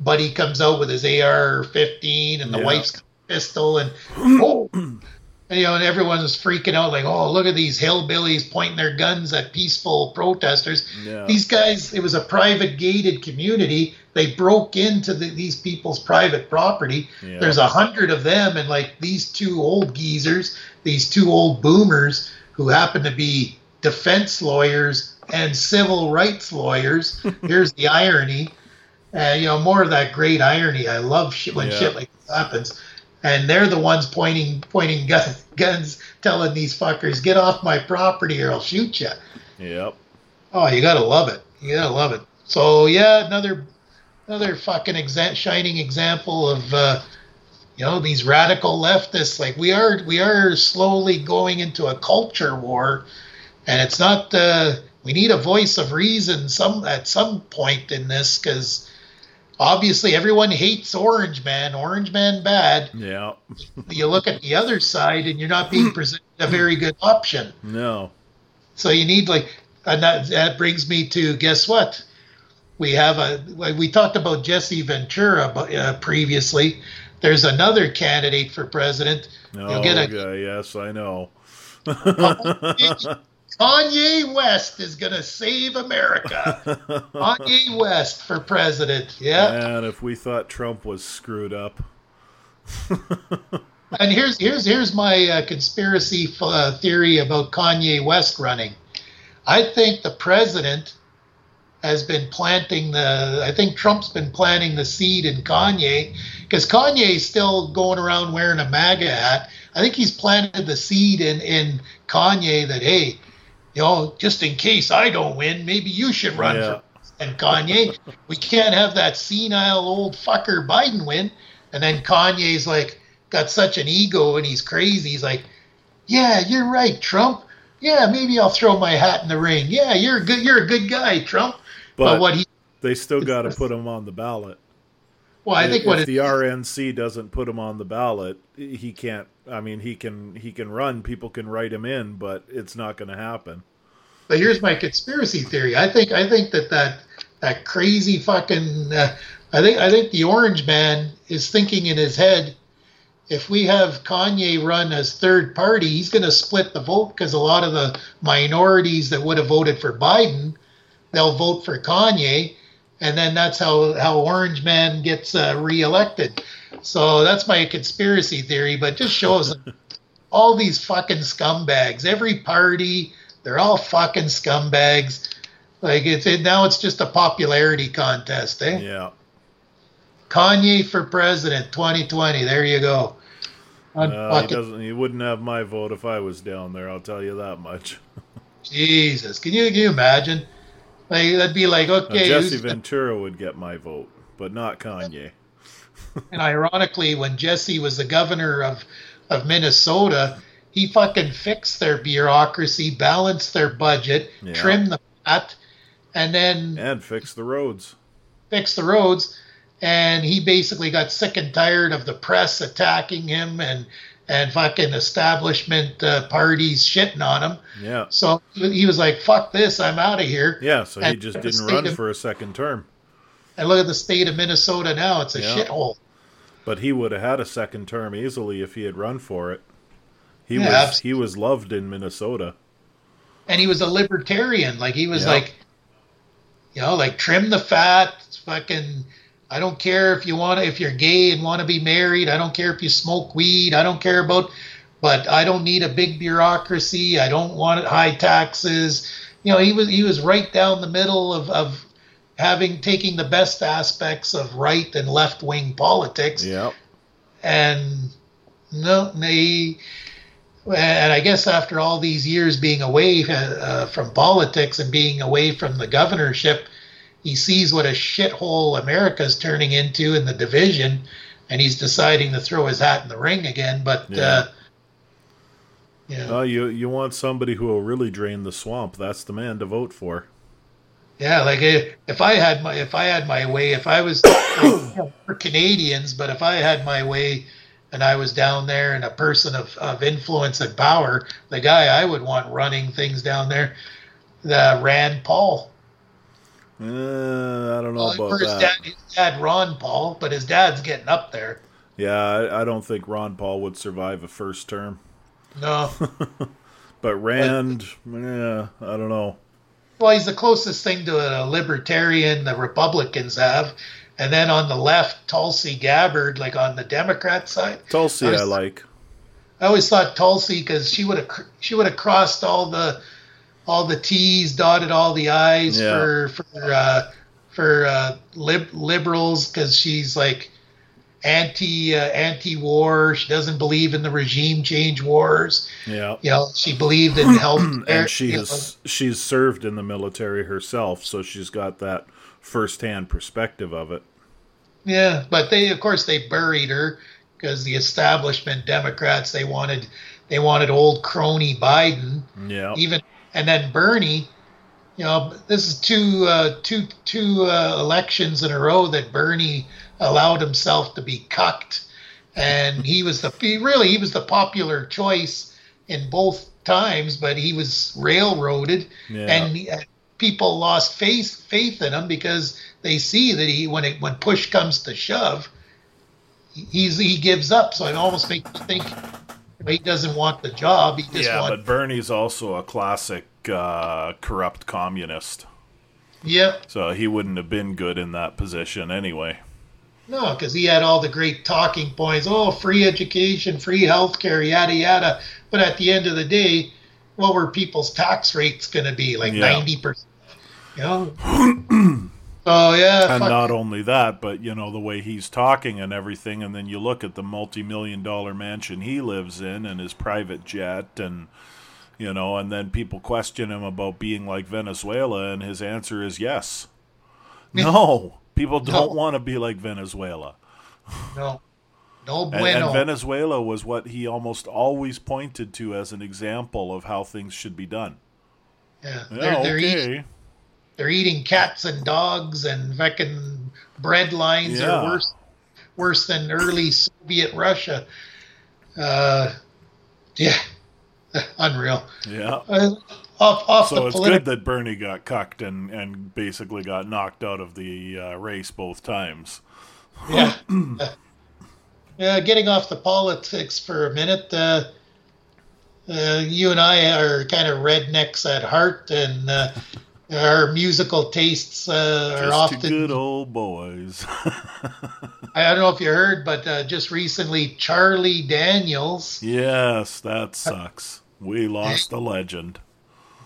Buddy comes out with his AR-15 and the Yeah. wife's pistol, and oh, and, you know, and everyone's freaking out like, oh, look at these hillbillies pointing their guns at peaceful protesters. Yeah. These guys, it was a private gated community. They broke into the, these people's private property. Yeah. There's a hundred of them, and like these two old geezers, these two old boomers who happen to be defense lawyers and civil rights lawyers. Here's the irony. Uh, you know, more of that great irony. I love shit when Yeah. shit like this happens. And they're the ones pointing pointing gun, guns, telling these fuckers, "Get off my property, or I'll shoot you." Yep. Oh, you gotta love it. You gotta love it. So yeah, another another fucking exa- shining example of uh, you know these radical leftists. Like we are we are slowly going into a culture war, and it's not. Uh, we need a voice of reason some at some point in this because obviously everyone hates Orange Man. Orange Man bad. Yeah. You look at the other side, and you're not being presented a very good option. No. So you need like, and that that brings me to guess what? We have a we talked about Jesse Ventura uh, previously. There's another candidate for president. No. You'll get a okay, yes, I know. Kanye West is gonna save America. Kanye West for president. Yeah. And if we thought Trump was screwed up, And here's here's here's my uh, conspiracy uh, theory about Kanye West running. I think the president has been planting the. I think Trump's been planting the seed in Kanye because Kanye's still going around wearing a MAGA hat. I think he's planted the seed in in Kanye that hey, you know, just in case I don't win, maybe you should run Yeah. for and Kanye. we can't have that senile old fucker Biden win. And then Kanye's like got such an ego and he's crazy. He's like, Yeah, you're right, Trump. Yeah, maybe I'll throw my hat in the ring. Yeah, you're a good you're a good guy, Trump. But, but, what he they still got to put him on the ballot. well, I think if what it, the RNC doesn't put him on the ballot, he can't. I mean, he can he can run. People can write him in, but it's not going to happen. But here's my conspiracy theory. I think I think that that that crazy fucking uh, I think I think the orange man is thinking in his head if we have Kanye run as third party, he's going to split the vote because a lot of the minorities that would have voted for Biden, they'll vote for Kanye, and then that's how how Orange Man gets uh, reelected. So that's my conspiracy theory, but just shows all these fucking scumbags. Every party, they're all fucking scumbags. Like it's it, now it's just a popularity contest, eh? Yeah. Kanye for president 2020. There you go. Uh, he doesn't. He wouldn't have my vote if I was down there. I'll tell you that much. Jesus, can you can you imagine? Like that'd be like Now, okay, Jesse Ventura would get my vote, but not Kanye. and ironically, when Jesse was the governor of of Minnesota, he fucking fixed their bureaucracy, balanced their budget, Yeah. trimmed the fat, and then And fix the roads. fixed the roads. And he basically got sick and tired of the press attacking him and and fucking establishment uh, parties shitting on him. Yeah. So he was like, "Fuck this, I'm out of here." Yeah. So he just didn't run of- for a second term. And look at the state of Minnesota now; it's a Yeah. shithole. But he would have had a second term easily if he had run for it. He Yeah, was absolutely. he was loved in Minnesota. And he was a libertarian, like he was Yeah. like, you know, like trim the fat, fucking. I don't care if you want to, if you're gay and want to be married. I don't care if you smoke weed. I don't care about, but I don't need a big bureaucracy. I don't want high taxes. You know, he was he was right down the middle of of having taking the best aspects of right and left wing politics Yeah. and no, they, and I guess after all these years being away uh, from politics and being away from the governorship, he sees what a shithole America's turning into in the division, and he's deciding to throw his hat in the ring again. But Yeah. uh, you know, Oh, you you want somebody who will really drain the swamp? That's the man to vote for. Yeah, like if, if I had my if I had my way, if I was for Canadians, but if I had my way and I was down there and a person of, of influence and power, the guy I would want running things down there, the Rand Paul. Uh, I don't know Well, about his that. dad, his dad Ron Paul, but his dad's getting up there. Yeah, I, I don't think Ron Paul would survive a first term. No, But Rand, yeah, I don't know. well, he's the closest thing to a libertarian the Republicans have, and then on the left, Tulsi Gabbard, like on the Democrat side. Tulsi, I was- I like. I always thought Tulsi because she would have she would have crossed all the all the T's, dotted all the I's Yeah. for for uh, for uh, lib- liberals because she's like anti uh, anti war. She doesn't believe in the regime change wars. Yeah. You know, she believed in health. and she has she's served in the military herself, so she's got that firsthand perspective of it. Yeah, but they of course they buried her because the establishment Democrats they wanted they wanted old crony Biden. Yeah. even and then Bernie, you know, this is two uh, two two uh, elections in a row that Bernie allowed himself to be cucked, and he was the he really he was the popular choice in both times, but he was railroaded, Yeah. and he- uh, people lost faith faith in him because they see that he when it when push comes to shove, he's he gives up. So it almost makes you think he doesn't want the job. He just yeah, wants but Bernie's also a classic uh, corrupt communist, yeah. so he wouldn't have been good in that position anyway. No, because he had all the great talking points. Oh, free education, free health care, yada yada. But at the end of the day, what were people's tax rates going to be? Like Yeah. ninety percent. You know. so yeah, And fuck- not only that, but you know the way he's talking and everything, and then you look at the multi-million dollar mansion he lives in and his private jet, and you know, and then people question him about being like Venezuela, and his answer is yes. No, people don't No. want to be like Venezuela. no, no And, bueno. and Venezuela was what he almost always pointed to as an example of how things should be done. yeah, Yeah, they're, they're, okay. They're eating cats and dogs, and fucking bread lines Yeah. are worse worse than early Soviet Russia. Uh, yeah, unreal. Yeah. Uh, off off So it's political. good that Bernie got cucked and, and basically got knocked out of the uh, race both times. Yeah. Uh, yeah, getting off the politics for a minute. Uh, uh, you and I are kind of rednecks at heart, and uh, our musical tastes uh, are often. good old boys. I don't know if you heard, but uh, just recently, Charlie Daniels, yes, that sucks. We lost a legend.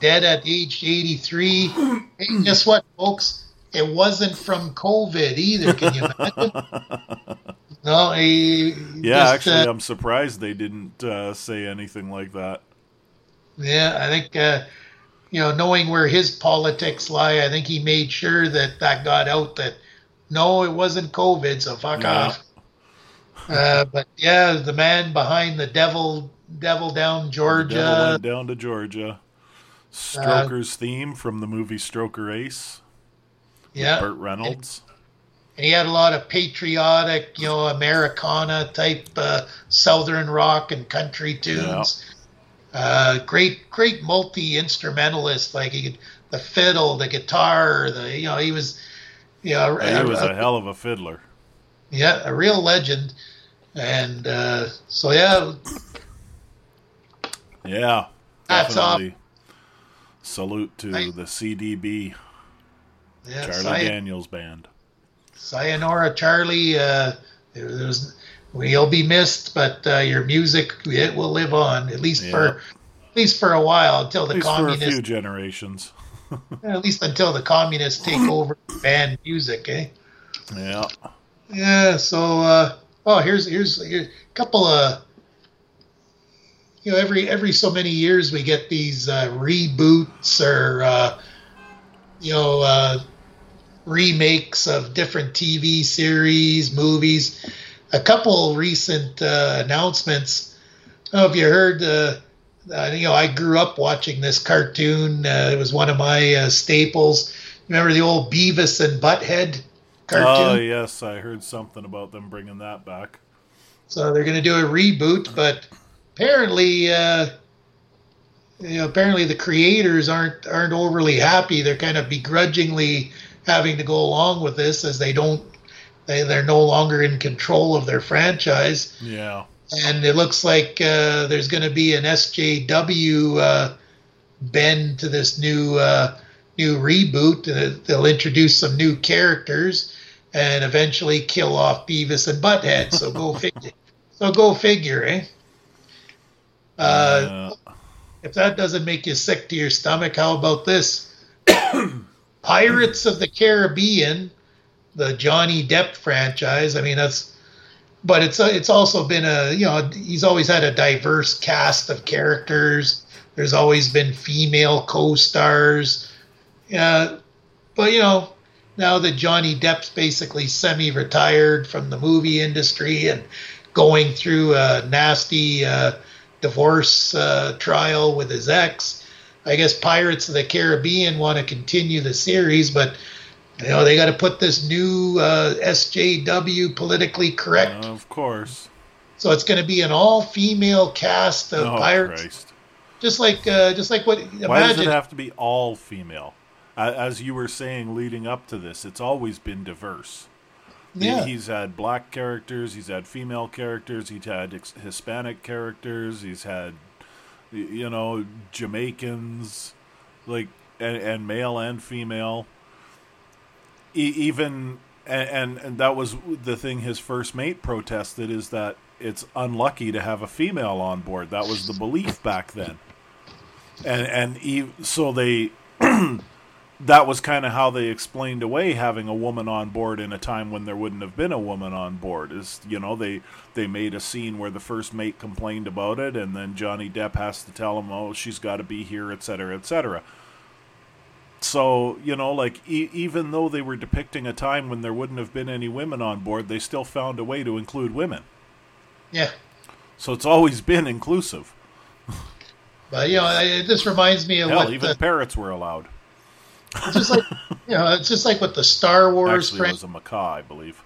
dead at age 83. hey, guess what, folks? It wasn't from COVID either. Can you imagine? no, he. Yeah, just, actually, uh, I'm surprised they didn't uh, say anything like that. Yeah, I think uh, you know, knowing where his politics lie, I think he made sure that that got out that no, it wasn't COVID, so fuck Yeah. off. Uh, but yeah, the man behind the devil, devil down The devil Georgia. went down to Georgia. Stroker's theme from the movie Stroker Ace. Yeah, Burt Reynolds. and he had a lot of patriotic, you know, Americana type uh, Southern rock and country tunes. Uh, great, great multi instrumentalist. Like he could the fiddle, the guitar, the you know, he was, you know, he was a hell of a fiddler. Yeah, a real legend. And uh, so, yeah, Yeah, Hats off. definitely. Salute to I- the CDB yeah Charlie Daniels Band. Sayonara, Charlie. Uh, there- there's, we'll be missed, but uh, your music it will live on at least Yeah. for at least for a while until the least for a communists few generations. at least until the communists take over band music. Eh? Yeah. Yeah. So, uh, oh, here's here's, here's a couple of. You know, every every so many years we get these uh, reboots or uh, you know uh, remakes of different TV series, movies. A couple recent uh, announcements. I don't know if you heard. Uh, uh, you know, I grew up watching this cartoon. Uh, it was one of my uh, staples. Remember the old Beavis and Butthead cartoon? Oh yes, I heard something about them bringing that back. So they're going to do a reboot, but apparently, uh, you know, apparently the creators aren't aren't overly happy. They're kind of begrudgingly having to go along with this as they don't they they're no longer in control of their franchise. Yeah. And it looks like uh, there's going to be an SJW uh, bend to this new uh, new reboot. Uh, they'll introduce some new characters and eventually kill off Beavis and Butthead. So go figure. So go figure, eh? Uh, if that doesn't make you sick to your stomach, how about this? Pirates of the Caribbean, the Johnny Depp franchise. I mean, that's, but it's it's also been a you know he's always had a diverse cast of characters. There's always been female co-stars. Yeah, but you know now that Johnny Depp's basically semi-retired from the movie industry and going through a nasty uh, divorce uh, trial with his ex, I guess Pirates of the Caribbean want to continue the series, but you know they got to put this new uh, SJW politically correct. of course. So it's going to be an all-female cast of oh, pirates, Christ. just like uh, just like what. Why does imagine, it have to be all female? As you were saying leading up to this, it's always been diverse. Yeah. He's had black characters, he's had female characters, he's had Hispanic characters, he's had, you know, Jamaicans, like, and, and male and female. E- even, and, and, and that was the thing his first mate protested is that it's unlucky to have a female on board. That was the belief back then. And, and e- so they, that was kind of how they explained away having a woman on board in a time when there wouldn't have been a woman on board is you know they they made a scene where the first mate complained about it and then Johnny Depp has to tell him oh she's got to be here etc etc so you know like e- even though they were depicting a time when there wouldn't have been any women on board they still found a way to include women yeah. so it's always been inclusive But you know, I- it just reminds me of hell what even the, parrots were allowed it's just like you know, it's just like with the Star Wars actually it fran- was a macaw I believe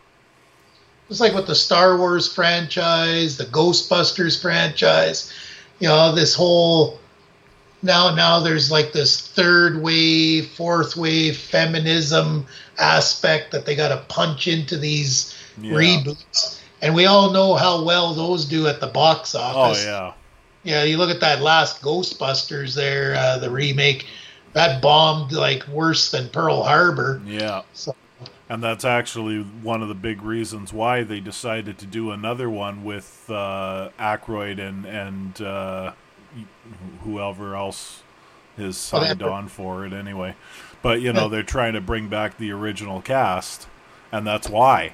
just like with the Star Wars franchise, the Ghostbusters franchise. You know, this whole now now there's like this third wave, fourth wave feminism aspect that they got to punch into these Yeah. reboots. And we all know how well those do at the box office. oh yeah Yeah, you look at that last Ghostbusters there, uh, the remake, that bombed like worse than Pearl Harbor. yeah So, And that's actually one of the big reasons why they decided to do another one with uh, Aykroyd and and uh, whoever else is signed on for it anyway. But you know they're trying to bring back the original cast, and that's why,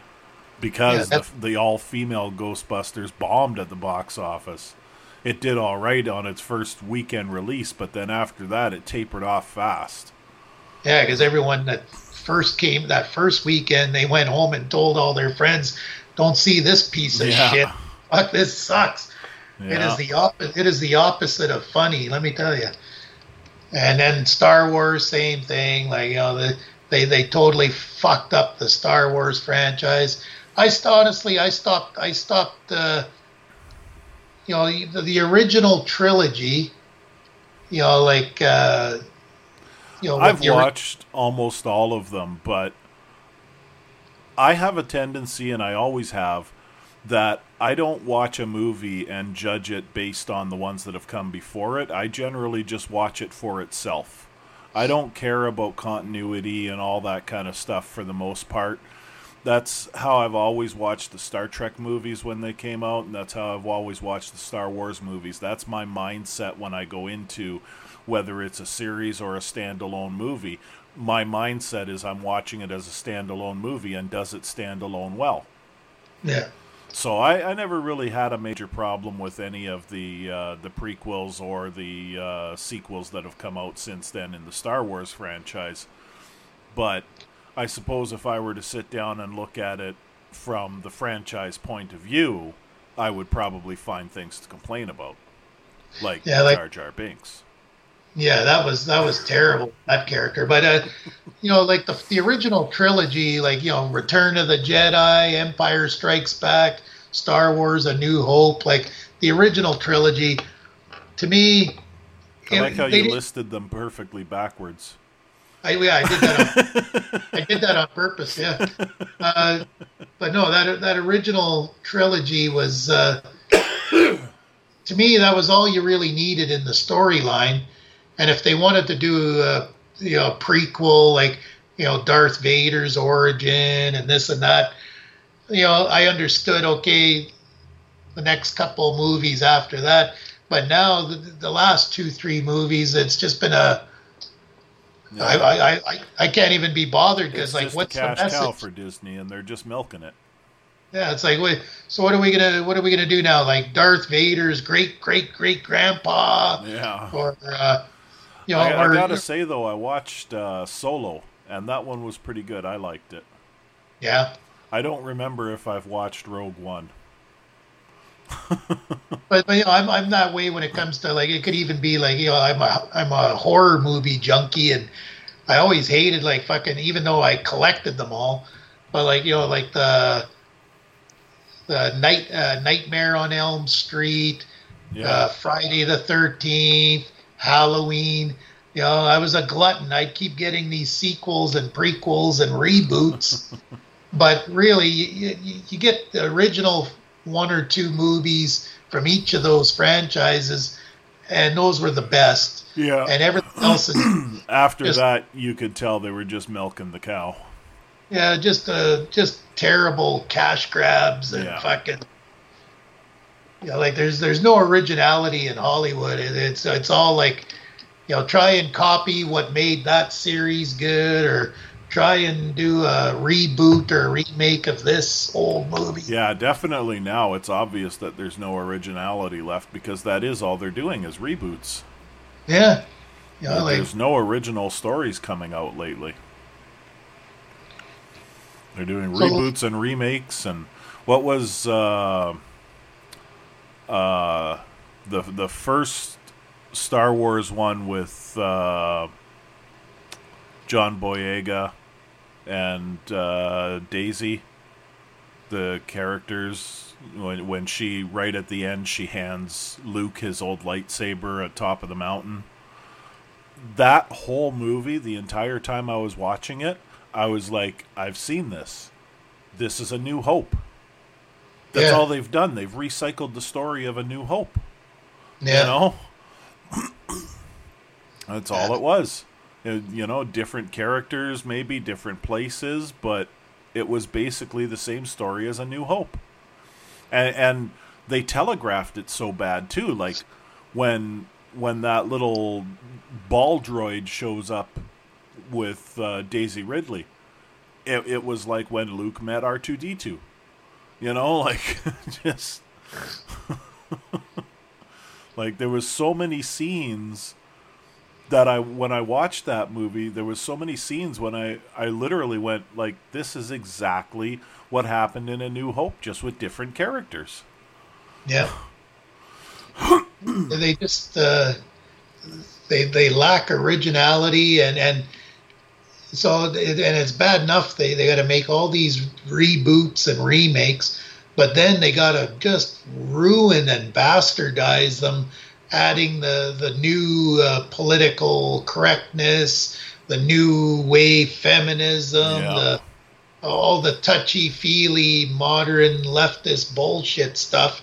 because Yeah, the, the all female Ghostbusters bombed at the box office. It did all right on its first weekend release, but then after that it tapered off fast. yeah, because everyone that first came that first weekend, they went home and told all their friends, "Don't see this piece of Yeah. shit. Fuck, this sucks." It is the opposite. It is the opposite of funny. Let me tell you. And then Star Wars, same thing. Like you know, the, they they totally fucked up the Star Wars franchise. I st- honestly, I stopped. I stopped. Uh, you know, the, the original trilogy. You know, like uh, you know, I've ori- watched almost all of them, but I have a tendency, and I always have, that I don't watch a movie and judge it based on the ones that have come before it. I generally just watch it for itself. I don't care about continuity and all that kind of stuff for the most part. That's how I've always watched the Star Trek movies when they came out, and that's how I've always watched the Star Wars movies. That's my mindset when I go into whether it's a series or a standalone movie. My mindset is I'm watching it as a standalone movie, and does it stand alone well? yeah. So I, I never really had a major problem with any of the uh, the prequels or the uh, sequels that have come out since then in the Star Wars franchise. But I suppose if I were to sit down and look at it from the franchise point of view, I would probably find things to complain about, like Yeah, like- Jar Jar Binks. Yeah, that was that was terrible that character. But uh, you know, like the the original trilogy, like you know, Return of the Jedi, Empire Strikes Back, Star Wars: A New Hope, like the original trilogy, to me, I it- like how you listed them perfectly backwards. I, yeah, I did that. On, I did that on purpose. Yeah, uh, but no, that that original trilogy was uh, to me that was all you really needed in the storyline. And if they wanted to do a you know prequel like you know Darth Vader's origin and this and that, you know, I understood. Okay, the next couple movies after that, but now the, the last two three movies, it's just been a yeah. I, I, I, I can't even be bothered because like what's the message cow for Disney and they're just milking it. Yeah, it's like wait, so what are we gonna what are we gonna do now? Like Darth Vader's great great great grandpa? Yeah. Or uh, you know, I, or, I gotta say though, I watched uh, Solo and that one was pretty good. I liked it. Yeah. I don't remember if I've watched Rogue One. but, but you know, I'm I'm that way when it comes to like it could even be like you know I'm a I'm a horror movie junkie and I always hated like fucking even though I collected them all, but like you know like the the night uh, Nightmare on Elm Street, yeah. uh, Friday the Thirteenth, Halloween. You know, I was a glutton. I'd keep getting these sequels and prequels and reboots, but really, you, you, you get the original one or two movies from each of those franchises, and those were the best. Yeah. And everything else is after just, that, you could tell they were just milking the cow. Yeah, just uh, just terrible cash grabs and yeah. fucking. You know, like there's there's no originality in Hollywood. It, it's it's all like, you know, try and copy what made that series good, or try and do a reboot or a remake of this old movie. Yeah, definitely now it's obvious that there's no originality left because that is all they're doing is reboots. Yeah. Yeah, like, there's no original stories coming out lately. They're doing so, reboots and remakes and what was uh, uh, the the first Star Wars one with uh, John Boyega and uh, Daisy, the characters, when when she right at the end she hands Luke his old lightsaber at top of the mountain. That whole movie, the entire time I was watching it, I was like, I've seen this. This is a New Hope. That's yeah. all they've done. They've recycled the story of a New Hope. Yeah. You know? That's all it was. Uh, you know, different characters, maybe different places, but it was basically the same story as A New Hope. And, and they telegraphed it so bad too, like when when that little ball droid shows up with uh, Daisy Ridley, it, it was like when Luke met R two D two. You know, like just like there was so many scenes that I when I watched that movie, there was so many scenes when I I literally went like, this is exactly what happened in A New Hope, just with different characters. Yeah. they just uh, they they lack originality and and so and it's bad enough they they got to make all these reboots and remakes, but then they got to just ruin and bastardize them adding the the new uh, political correctness, the new wave feminism, yeah. the all the touchy feely modern leftist bullshit stuff,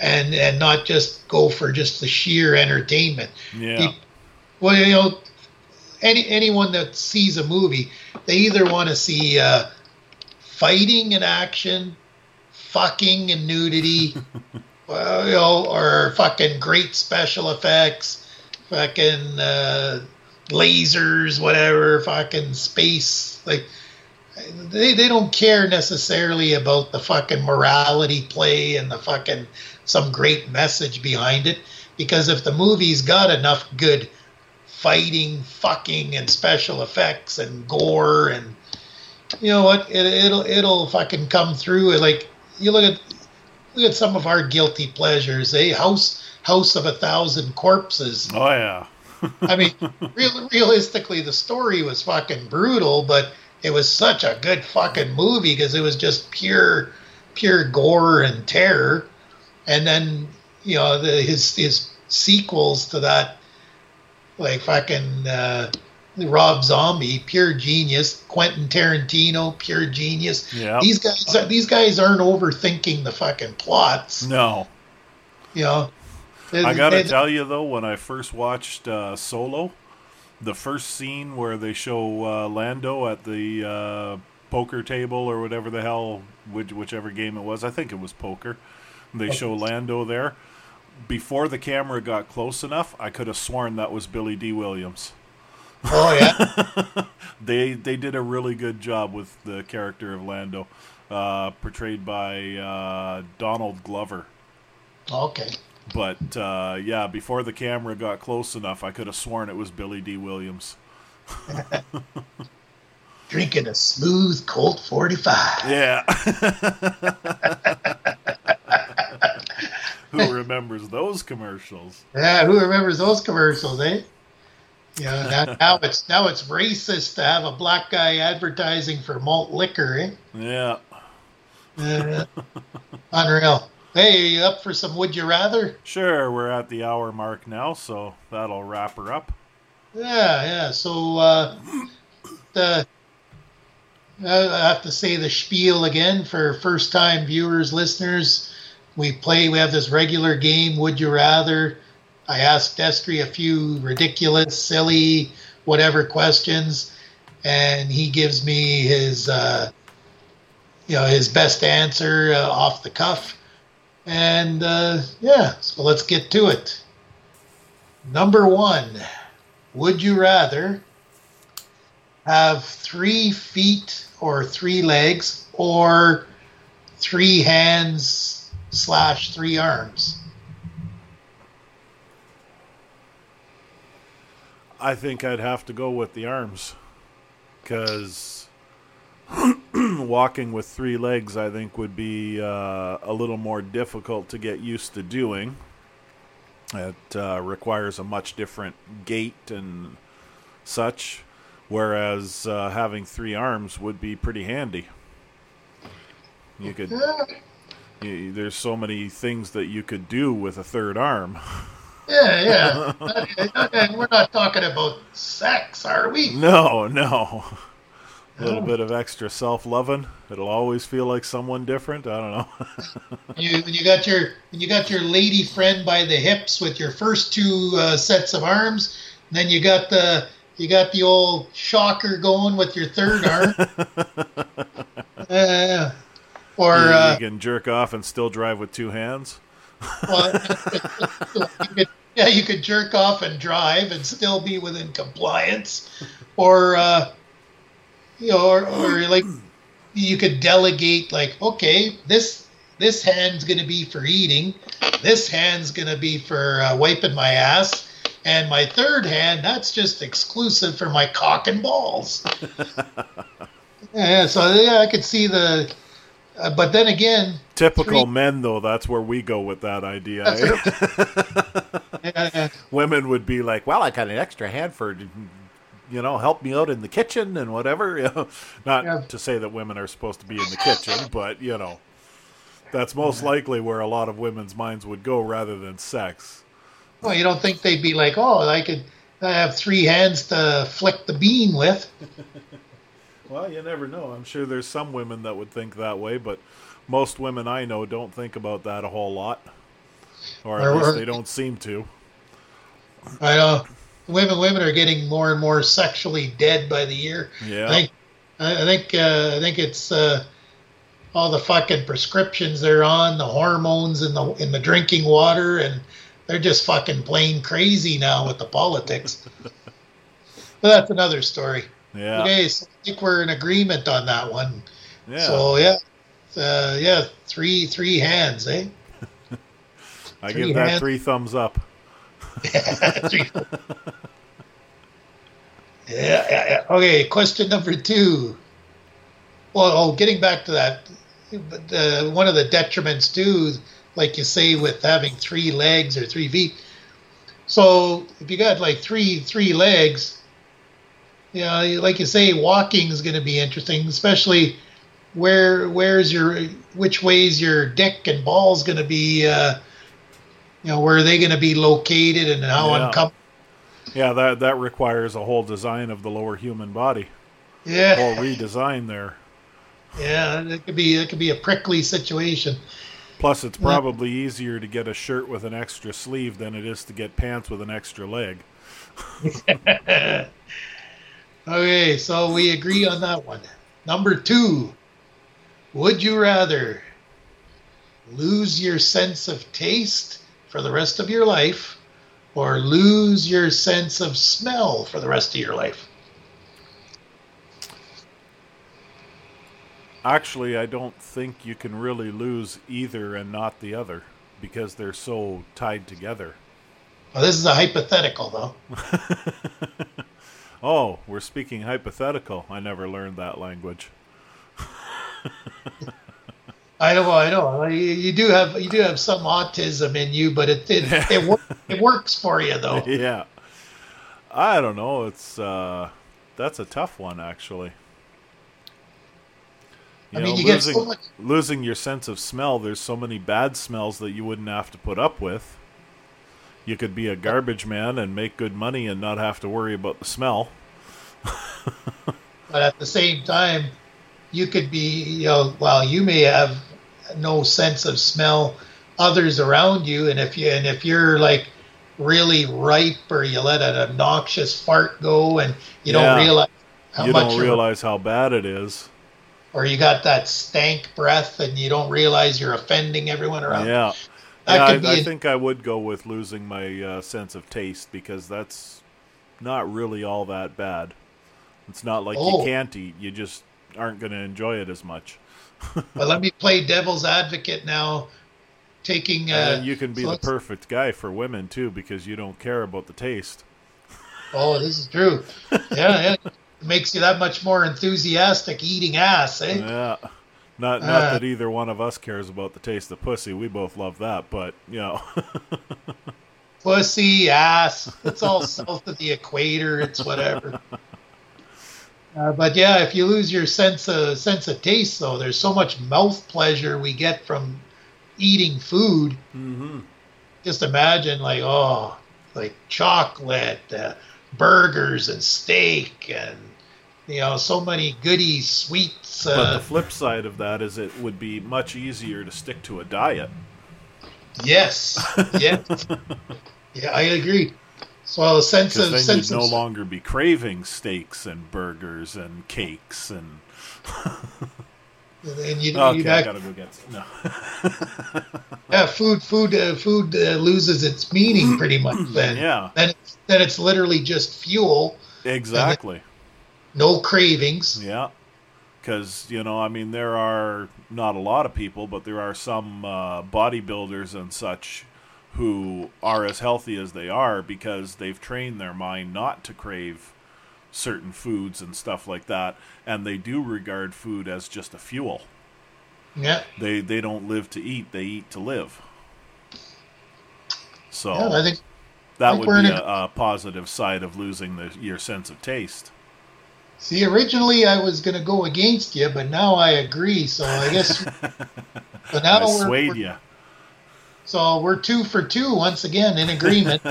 and and not just go for just the sheer entertainment. Yeah. well, you know, any anyone that sees a movie, they either want to see uh, fighting and action, fucking and nudity. well, you know, or fucking great special effects, fucking uh, lasers, whatever, fucking space. Like, they, they don't care necessarily about the fucking morality play and the fucking some great message behind it. Because if the movie's got enough good fighting, fucking, and special effects and gore and you know what, it, it'll it'll fucking come through. Like you look at look at some of our guilty pleasures. A eh? house house of a thousand corpses. Oh yeah. I mean, real, realistically, the story was fucking brutal, but it was such a good fucking movie because it was just pure, pure gore and terror. And then you know the, his his sequels to that, like fucking uh, Rob Zombie, pure genius. Quentin Tarantino, pure genius. Yeah. These guys, these guys aren't overthinking the fucking plots. No. You know. I gotta tell you though, when I first watched uh, Solo, the first scene where they show uh, Lando at the uh, poker table or whatever the hell, which, whichever game it was, I think it was poker. They show Lando there. Before the camera got close enough, I could have sworn that was Billy Dee Williams. Oh yeah. They they did a really good job with the character of Lando, uh, portrayed by uh, Donald Glover. okay. But uh, yeah, before the camera got close enough, I could have sworn it was Billy Dee Williams. Drinking a smooth Colt 45. Yeah. Who remembers those commercials? Yeah, who remembers those commercials, eh? You know, now, now it's now it's racist to have a black guy advertising for malt liquor, eh? Yeah. Uh, unreal. Hey, are you up for some Would You Rather? Sure, we're at the hour mark now, so that'll wrap her up. Yeah, yeah. So uh, the I have to say the spiel again for first-time viewers, listeners. We play. We have this regular game. Would you rather? I ask Destry a few ridiculous, silly, whatever questions, and he gives me his, uh, you know, his best answer uh, off the cuff. And uh, yeah, so let's get to it. Number one. Would you rather have three feet or three legs or three hands slash three arms? I think I'd have to go with the arms. Because walking with three legs, I think, would be uh, a little more difficult to get used to doing. It uh, requires a much different gait and such, whereas uh, having three arms would be pretty handy. You could, you, there's so many things that you could do with a third arm. yeah. yeah. and we're not talking about sex, are we? No, no. A little bit of extra self-loving. It'll always feel like someone different. I don't know. You, when you got your when you got your lady friend by the hips with your first two uh, sets of arms, and then you got the you got the old shocker going with your third arm. uh, or you, uh, you can jerk off and still drive with two hands. well, you could, yeah, you could jerk off and drive and still be within compliance, or uh, you know, or, or like you could delegate, like, okay, this this hand's going to be for eating, this hand's going to be for uh, wiping my ass, and my third hand that's just exclusive for my cock and balls. yeah, so yeah, I could see the, uh, but then again, Typical Three- men, though, that's where we go with that idea. Eh? uh, Women would be like, "Well, I got an extra hand for, you know, help me out in the kitchen and whatever." You know, not Yeah. to say that women are supposed to be in the kitchen, but you know, that's most likely where a lot of women's minds would go rather than sex. Well, you don't think they'd be like, oh, I could I have three hands to flick the bean with. Well, you never know. I'm sure there's some women that would think that way, but most women I know don't think about that a whole lot, or at Or- least they don't seem to. I know women women are getting more and more sexually dead by the year. Yeah. I think I I think uh, I think it's uh, all the fucking prescriptions they're on, the hormones in the in the drinking water, and they're just fucking plain crazy now with the politics. but that's another story. Yeah. Okay, so I think we're in agreement on that one. Yeah. So yeah, uh, yeah, three three hands, eh? I three give that hands. three thumbs up. Three- yeah, yeah, yeah. Okay, question number two. Well, oh, getting back to that, but uh, one of the detriments too, like you say, with having three legs or three feet. So if you got like three three legs, know, like you say, walking is going to be interesting, especially where where's your which way's your dick and balls going to be. Uh, you know, where are they going to be located and how Yeah. uncom- Yeah, that that requires a whole design of the lower human body. Yeah. Whole redesign there. Yeah, it could be it could be a prickly situation. Plus, it's probably easier to get a shirt with an extra sleeve than it is to get pants with an extra leg. okay, so we agree on that one. Number two, would you rather lose your sense of taste for the rest of your life or lose your sense of smell for the rest of your life? Actually, I don't think you can really lose either and not the other because they're so tied together. Well, this is a hypothetical, though. oh, we're speaking hypothetical. I never learned that language. I know, I know. You, do have you do have some autism in you, but it it it, wor- it works for you though. Yeah, I don't know. It's uh, that's a tough one actually. You I mean, know, you losing, get so much. losing your sense of smell. There's so many bad smells that you wouldn't have to put up with. You could be a garbage man and make good money and not have to worry about the smell. but at the same time, you could be, you know, while you may have no sense of smell, others around you, and if you and if you're like really ripe or you let an obnoxious fart go and you Yeah. don't realize how you much don't realize how bad it is. or you got that stank breath and you don't realize you're offending everyone around. Yeah. That yeah, I, be I a- think I would go with losing my uh, sense of taste because that's not really all that bad. It's not like Oh. you can't eat; you just aren't going to enjoy it as much. But let me play devil's advocate now, taking. Uh, and you can be so the perfect guy for women too because you don't care about the taste. Oh, this is true. Yeah, yeah. It makes you that much more enthusiastic eating ass, eh? Yeah. Not not Uh. that either one of us cares about the taste of pussy. We both love that, but you know. Pussy, ass. It's all south of the equator. It's whatever. Uh, but yeah, if you lose your sense of sense of taste, though, there's so much mouth pleasure we get from eating food. mm-hmm. Just imagine, like, oh, like chocolate, uh, burgers, and steak, and you know, so many goody sweets. But Uh, the flip side of that is it would be much easier to stick to a diet. yes, yes, yeah, I agree. So a sense of then sense you'd no longer be craving steaks and burgers and cakes and. and you, Okay, you'd I gotta go get. some. No. Yeah, food, food, uh, food uh, loses its meaning pretty much. Then, yeah, then it's, then it's literally just fuel, exactly. No cravings. Yeah, because you know, I mean, there are not a lot of people, but there are some uh, bodybuilders and such who are as healthy as they are because they've trained their mind not to crave certain foods and stuff like that, and they do regard food as just a fuel. Yeah, They they don't live to eat; they eat to live. So yeah. I think that think would be a- a positive side of losing the, your sense of taste. See, originally I was going to go against you, but now I agree. So I guess. so now I we're, swayed we're- you. so we're two for two once again in agreement.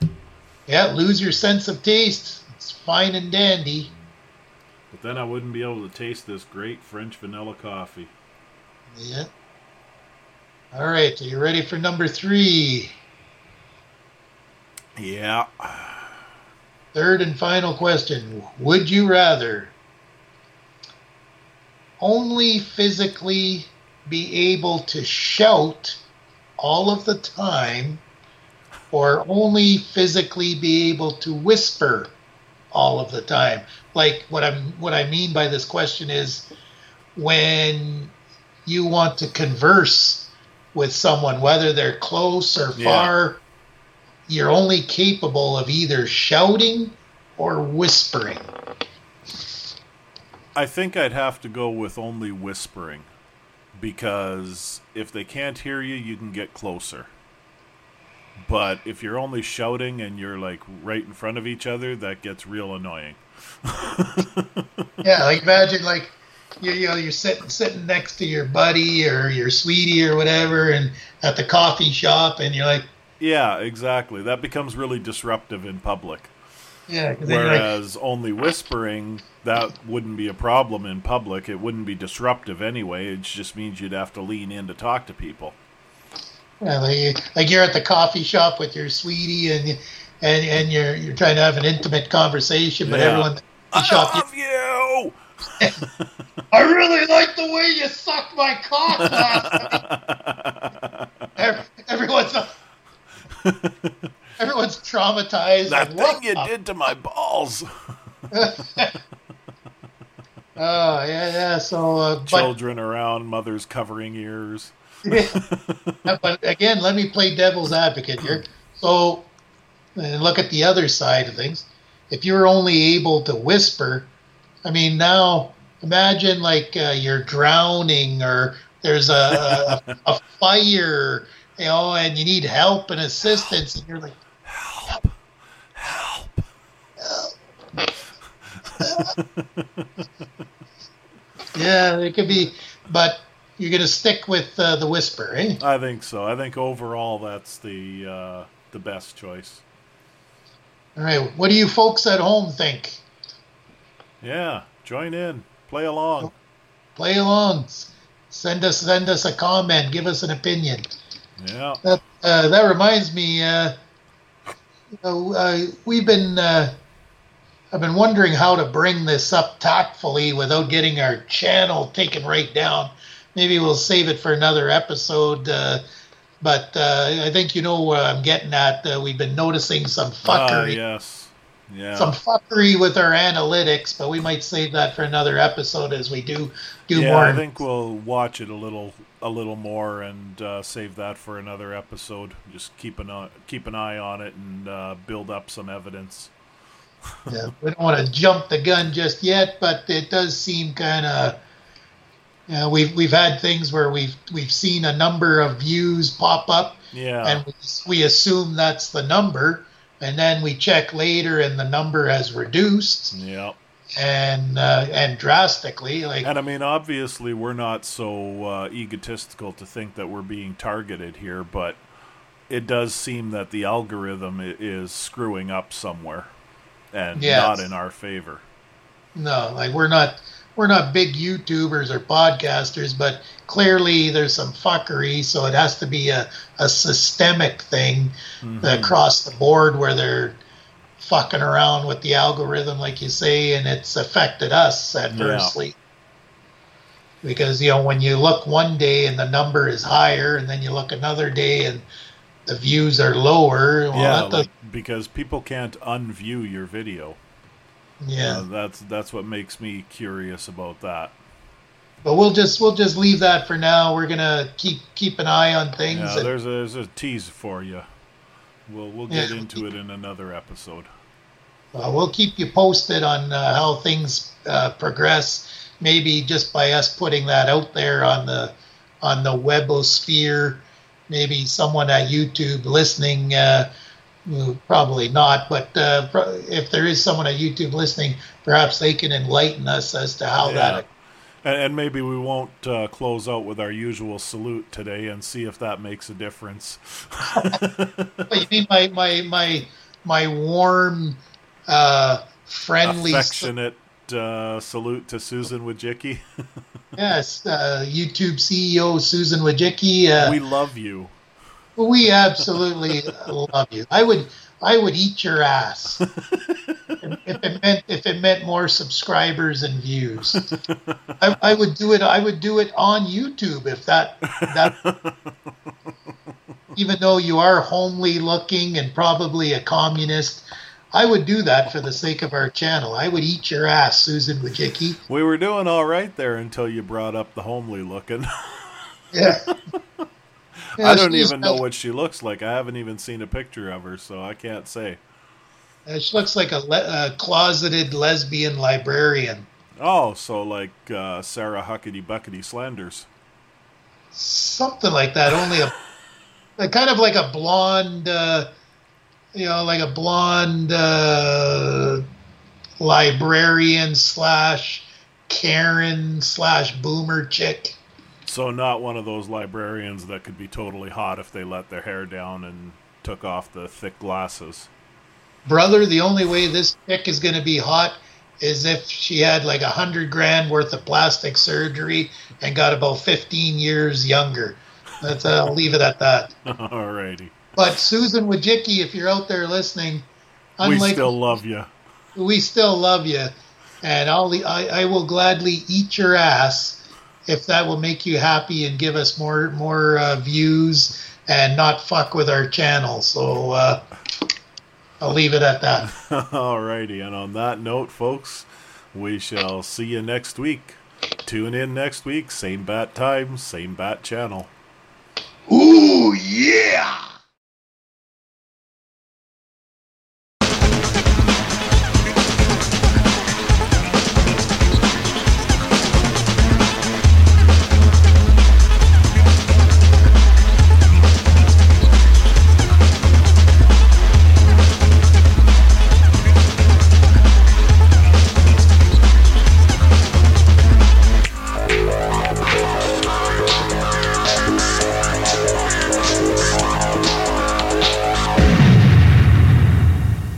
yeah, lose your sense of taste. It's fine and dandy. But then I wouldn't be able to taste this great French vanilla coffee. Yeah. All right, are you ready for number three? Yeah. Third and final question. Would you rather only physically be able to shout all of the time or only physically be able to whisper all of the time? Like what I'm what I mean by this question is when you want to converse with someone whether they're close or far you're only capable of either shouting or whispering. I think I'd have to go with only whispering. Because if they can't hear you, you can get closer. But if you're only shouting and you're like right in front of each other, that gets real annoying. Yeah, like imagine like you you know you're sitting sitting next to your buddy or your sweetie or whatever, and at the coffee shop, and you're like, Yeah, exactly. That becomes really disruptive in public. Yeah, you're like, Whereas only whispering, that wouldn't be a problem in public. It wouldn't be disruptive anyway. It just means you'd have to lean in to talk to people. yeah, like, like you're at the coffee shop with your sweetie and you- and and you're you're trying to have an intimate conversation, but Yeah. everyone at the I shop, love you! I really like the way you sucked my cock last night. Ev- Everyone's everyone's traumatized. that thing you the did to my balls. Oh yeah, yeah. So, uh, but, Children around, mothers covering ears. but again, let me play devil's advocate here. So, and look at the other side of things. If you're only able to whisper, I mean, now imagine like uh, you're drowning or there's a, a, a fire, you know, and you need help and assistance, and you're like, Help! Help! help. yeah, it could be, but you're gonna stick with uh, the whisper, eh? I think so. I think overall that's the uh, the best choice. All right, what do you folks at home think? Yeah, join in, play along. play along. Send us send us a comment. Give us an opinion. Yeah, That uh, that reminds me. Uh, you know, uh, we've been. Uh, I've been wondering how to bring this up tactfully without getting our channel taken right down. Maybe we'll save it for another episode. Uh, but uh, I think you know where I'm getting at. Uh, we've been noticing some Ah, fuckery yes, yeah. some fuckery with our analytics, but we might save that for another episode as we do do yeah, more. I think we'll watch it a little a little more and uh, save that for another episode. Just keep an eye, keep an eye on it and uh, build up some evidence. yeah, we don't want to jump the gun just yet, but it does seem kind of. You know, we've we've had things where we've we've seen a number of views pop up, Yeah, and we, we assume that's the number, and then we check later, and the number has reduced, yeah. and uh, and drastically. Like And I mean, obviously, we're not so uh, egotistical to think that we're being targeted here, but it does seem that the algorithm is screwing up somewhere, and Yes. not in our favor. No, like we're not we're not big YouTubers or podcasters, but clearly there's some fuckery, so it has to be a, a systemic thing Mhm. across the board where they're fucking around with the algorithm, like you say, and it's affected us adversely. Because you know when you look one day and the number is higher, and then you look another day and the views are lower. Well, yeah, does, like, because people can't unview your video. Yeah. Uh, that's that's what makes me curious about that. But we'll just we'll just leave that for now. We're gonna keep keep an eye on things. Yeah, and- there's a, there's a tease for you. We'll we'll get Yeah. into it in another episode. Uh, we'll keep you posted on uh, how things uh, progress. Maybe just by us putting that out there on the on the webosphere. Maybe someone at YouTube listening. Uh, well, probably not, but uh, if there is someone at YouTube listening, perhaps they can enlighten us as to how Yeah. that. And, and maybe we won't uh, close out with our usual salute today and see if that makes a difference. You mean my my my my warm, uh, friendly, Affectionate uh, salute to Susan Wojcicki. yes, uh, YouTube CEO Susan Wojcicki. Uh, we love you. We absolutely love you. I would I would eat your ass if it meant if it meant more subscribers and views. I, I would do it. I would do it on YouTube if that that. Even though you are homely looking and probably a communist, I would do that for the sake of our channel. I would eat your ass, Susan Wojcicki. We were doing all right there until you brought up the homely looking. Yeah. I don't even know what she looks like. I haven't even seen a picture of her, so I can't say. Uh, she looks like a, le- a closeted lesbian librarian. Oh, so like uh, Sarah Huckety Buckety Slanders. something like that. Only a, a kind of like a blonde, uh, you know, like a blonde uh, librarian slash Karen slash boomer chick. So not one of those librarians that could be totally hot if they let their hair down and took off the thick glasses. Brother, the only way this chick is going to be hot is if she had like a hundred grand worth of plastic surgery and got about 15 years younger. That's uh, I'll leave it at that. Alrighty. But Susan Wojcicki, if you're out there listening, we still love you. We still love you, and I'll I, I will gladly eat your ass if that will make you happy and give us more more uh, views and not fuck with our channel. So uh, I'll leave it at that. Alrighty, and on that note, folks, we shall see you next week. Tune in next week, same bat time, same bat channel. Ooh, yeah!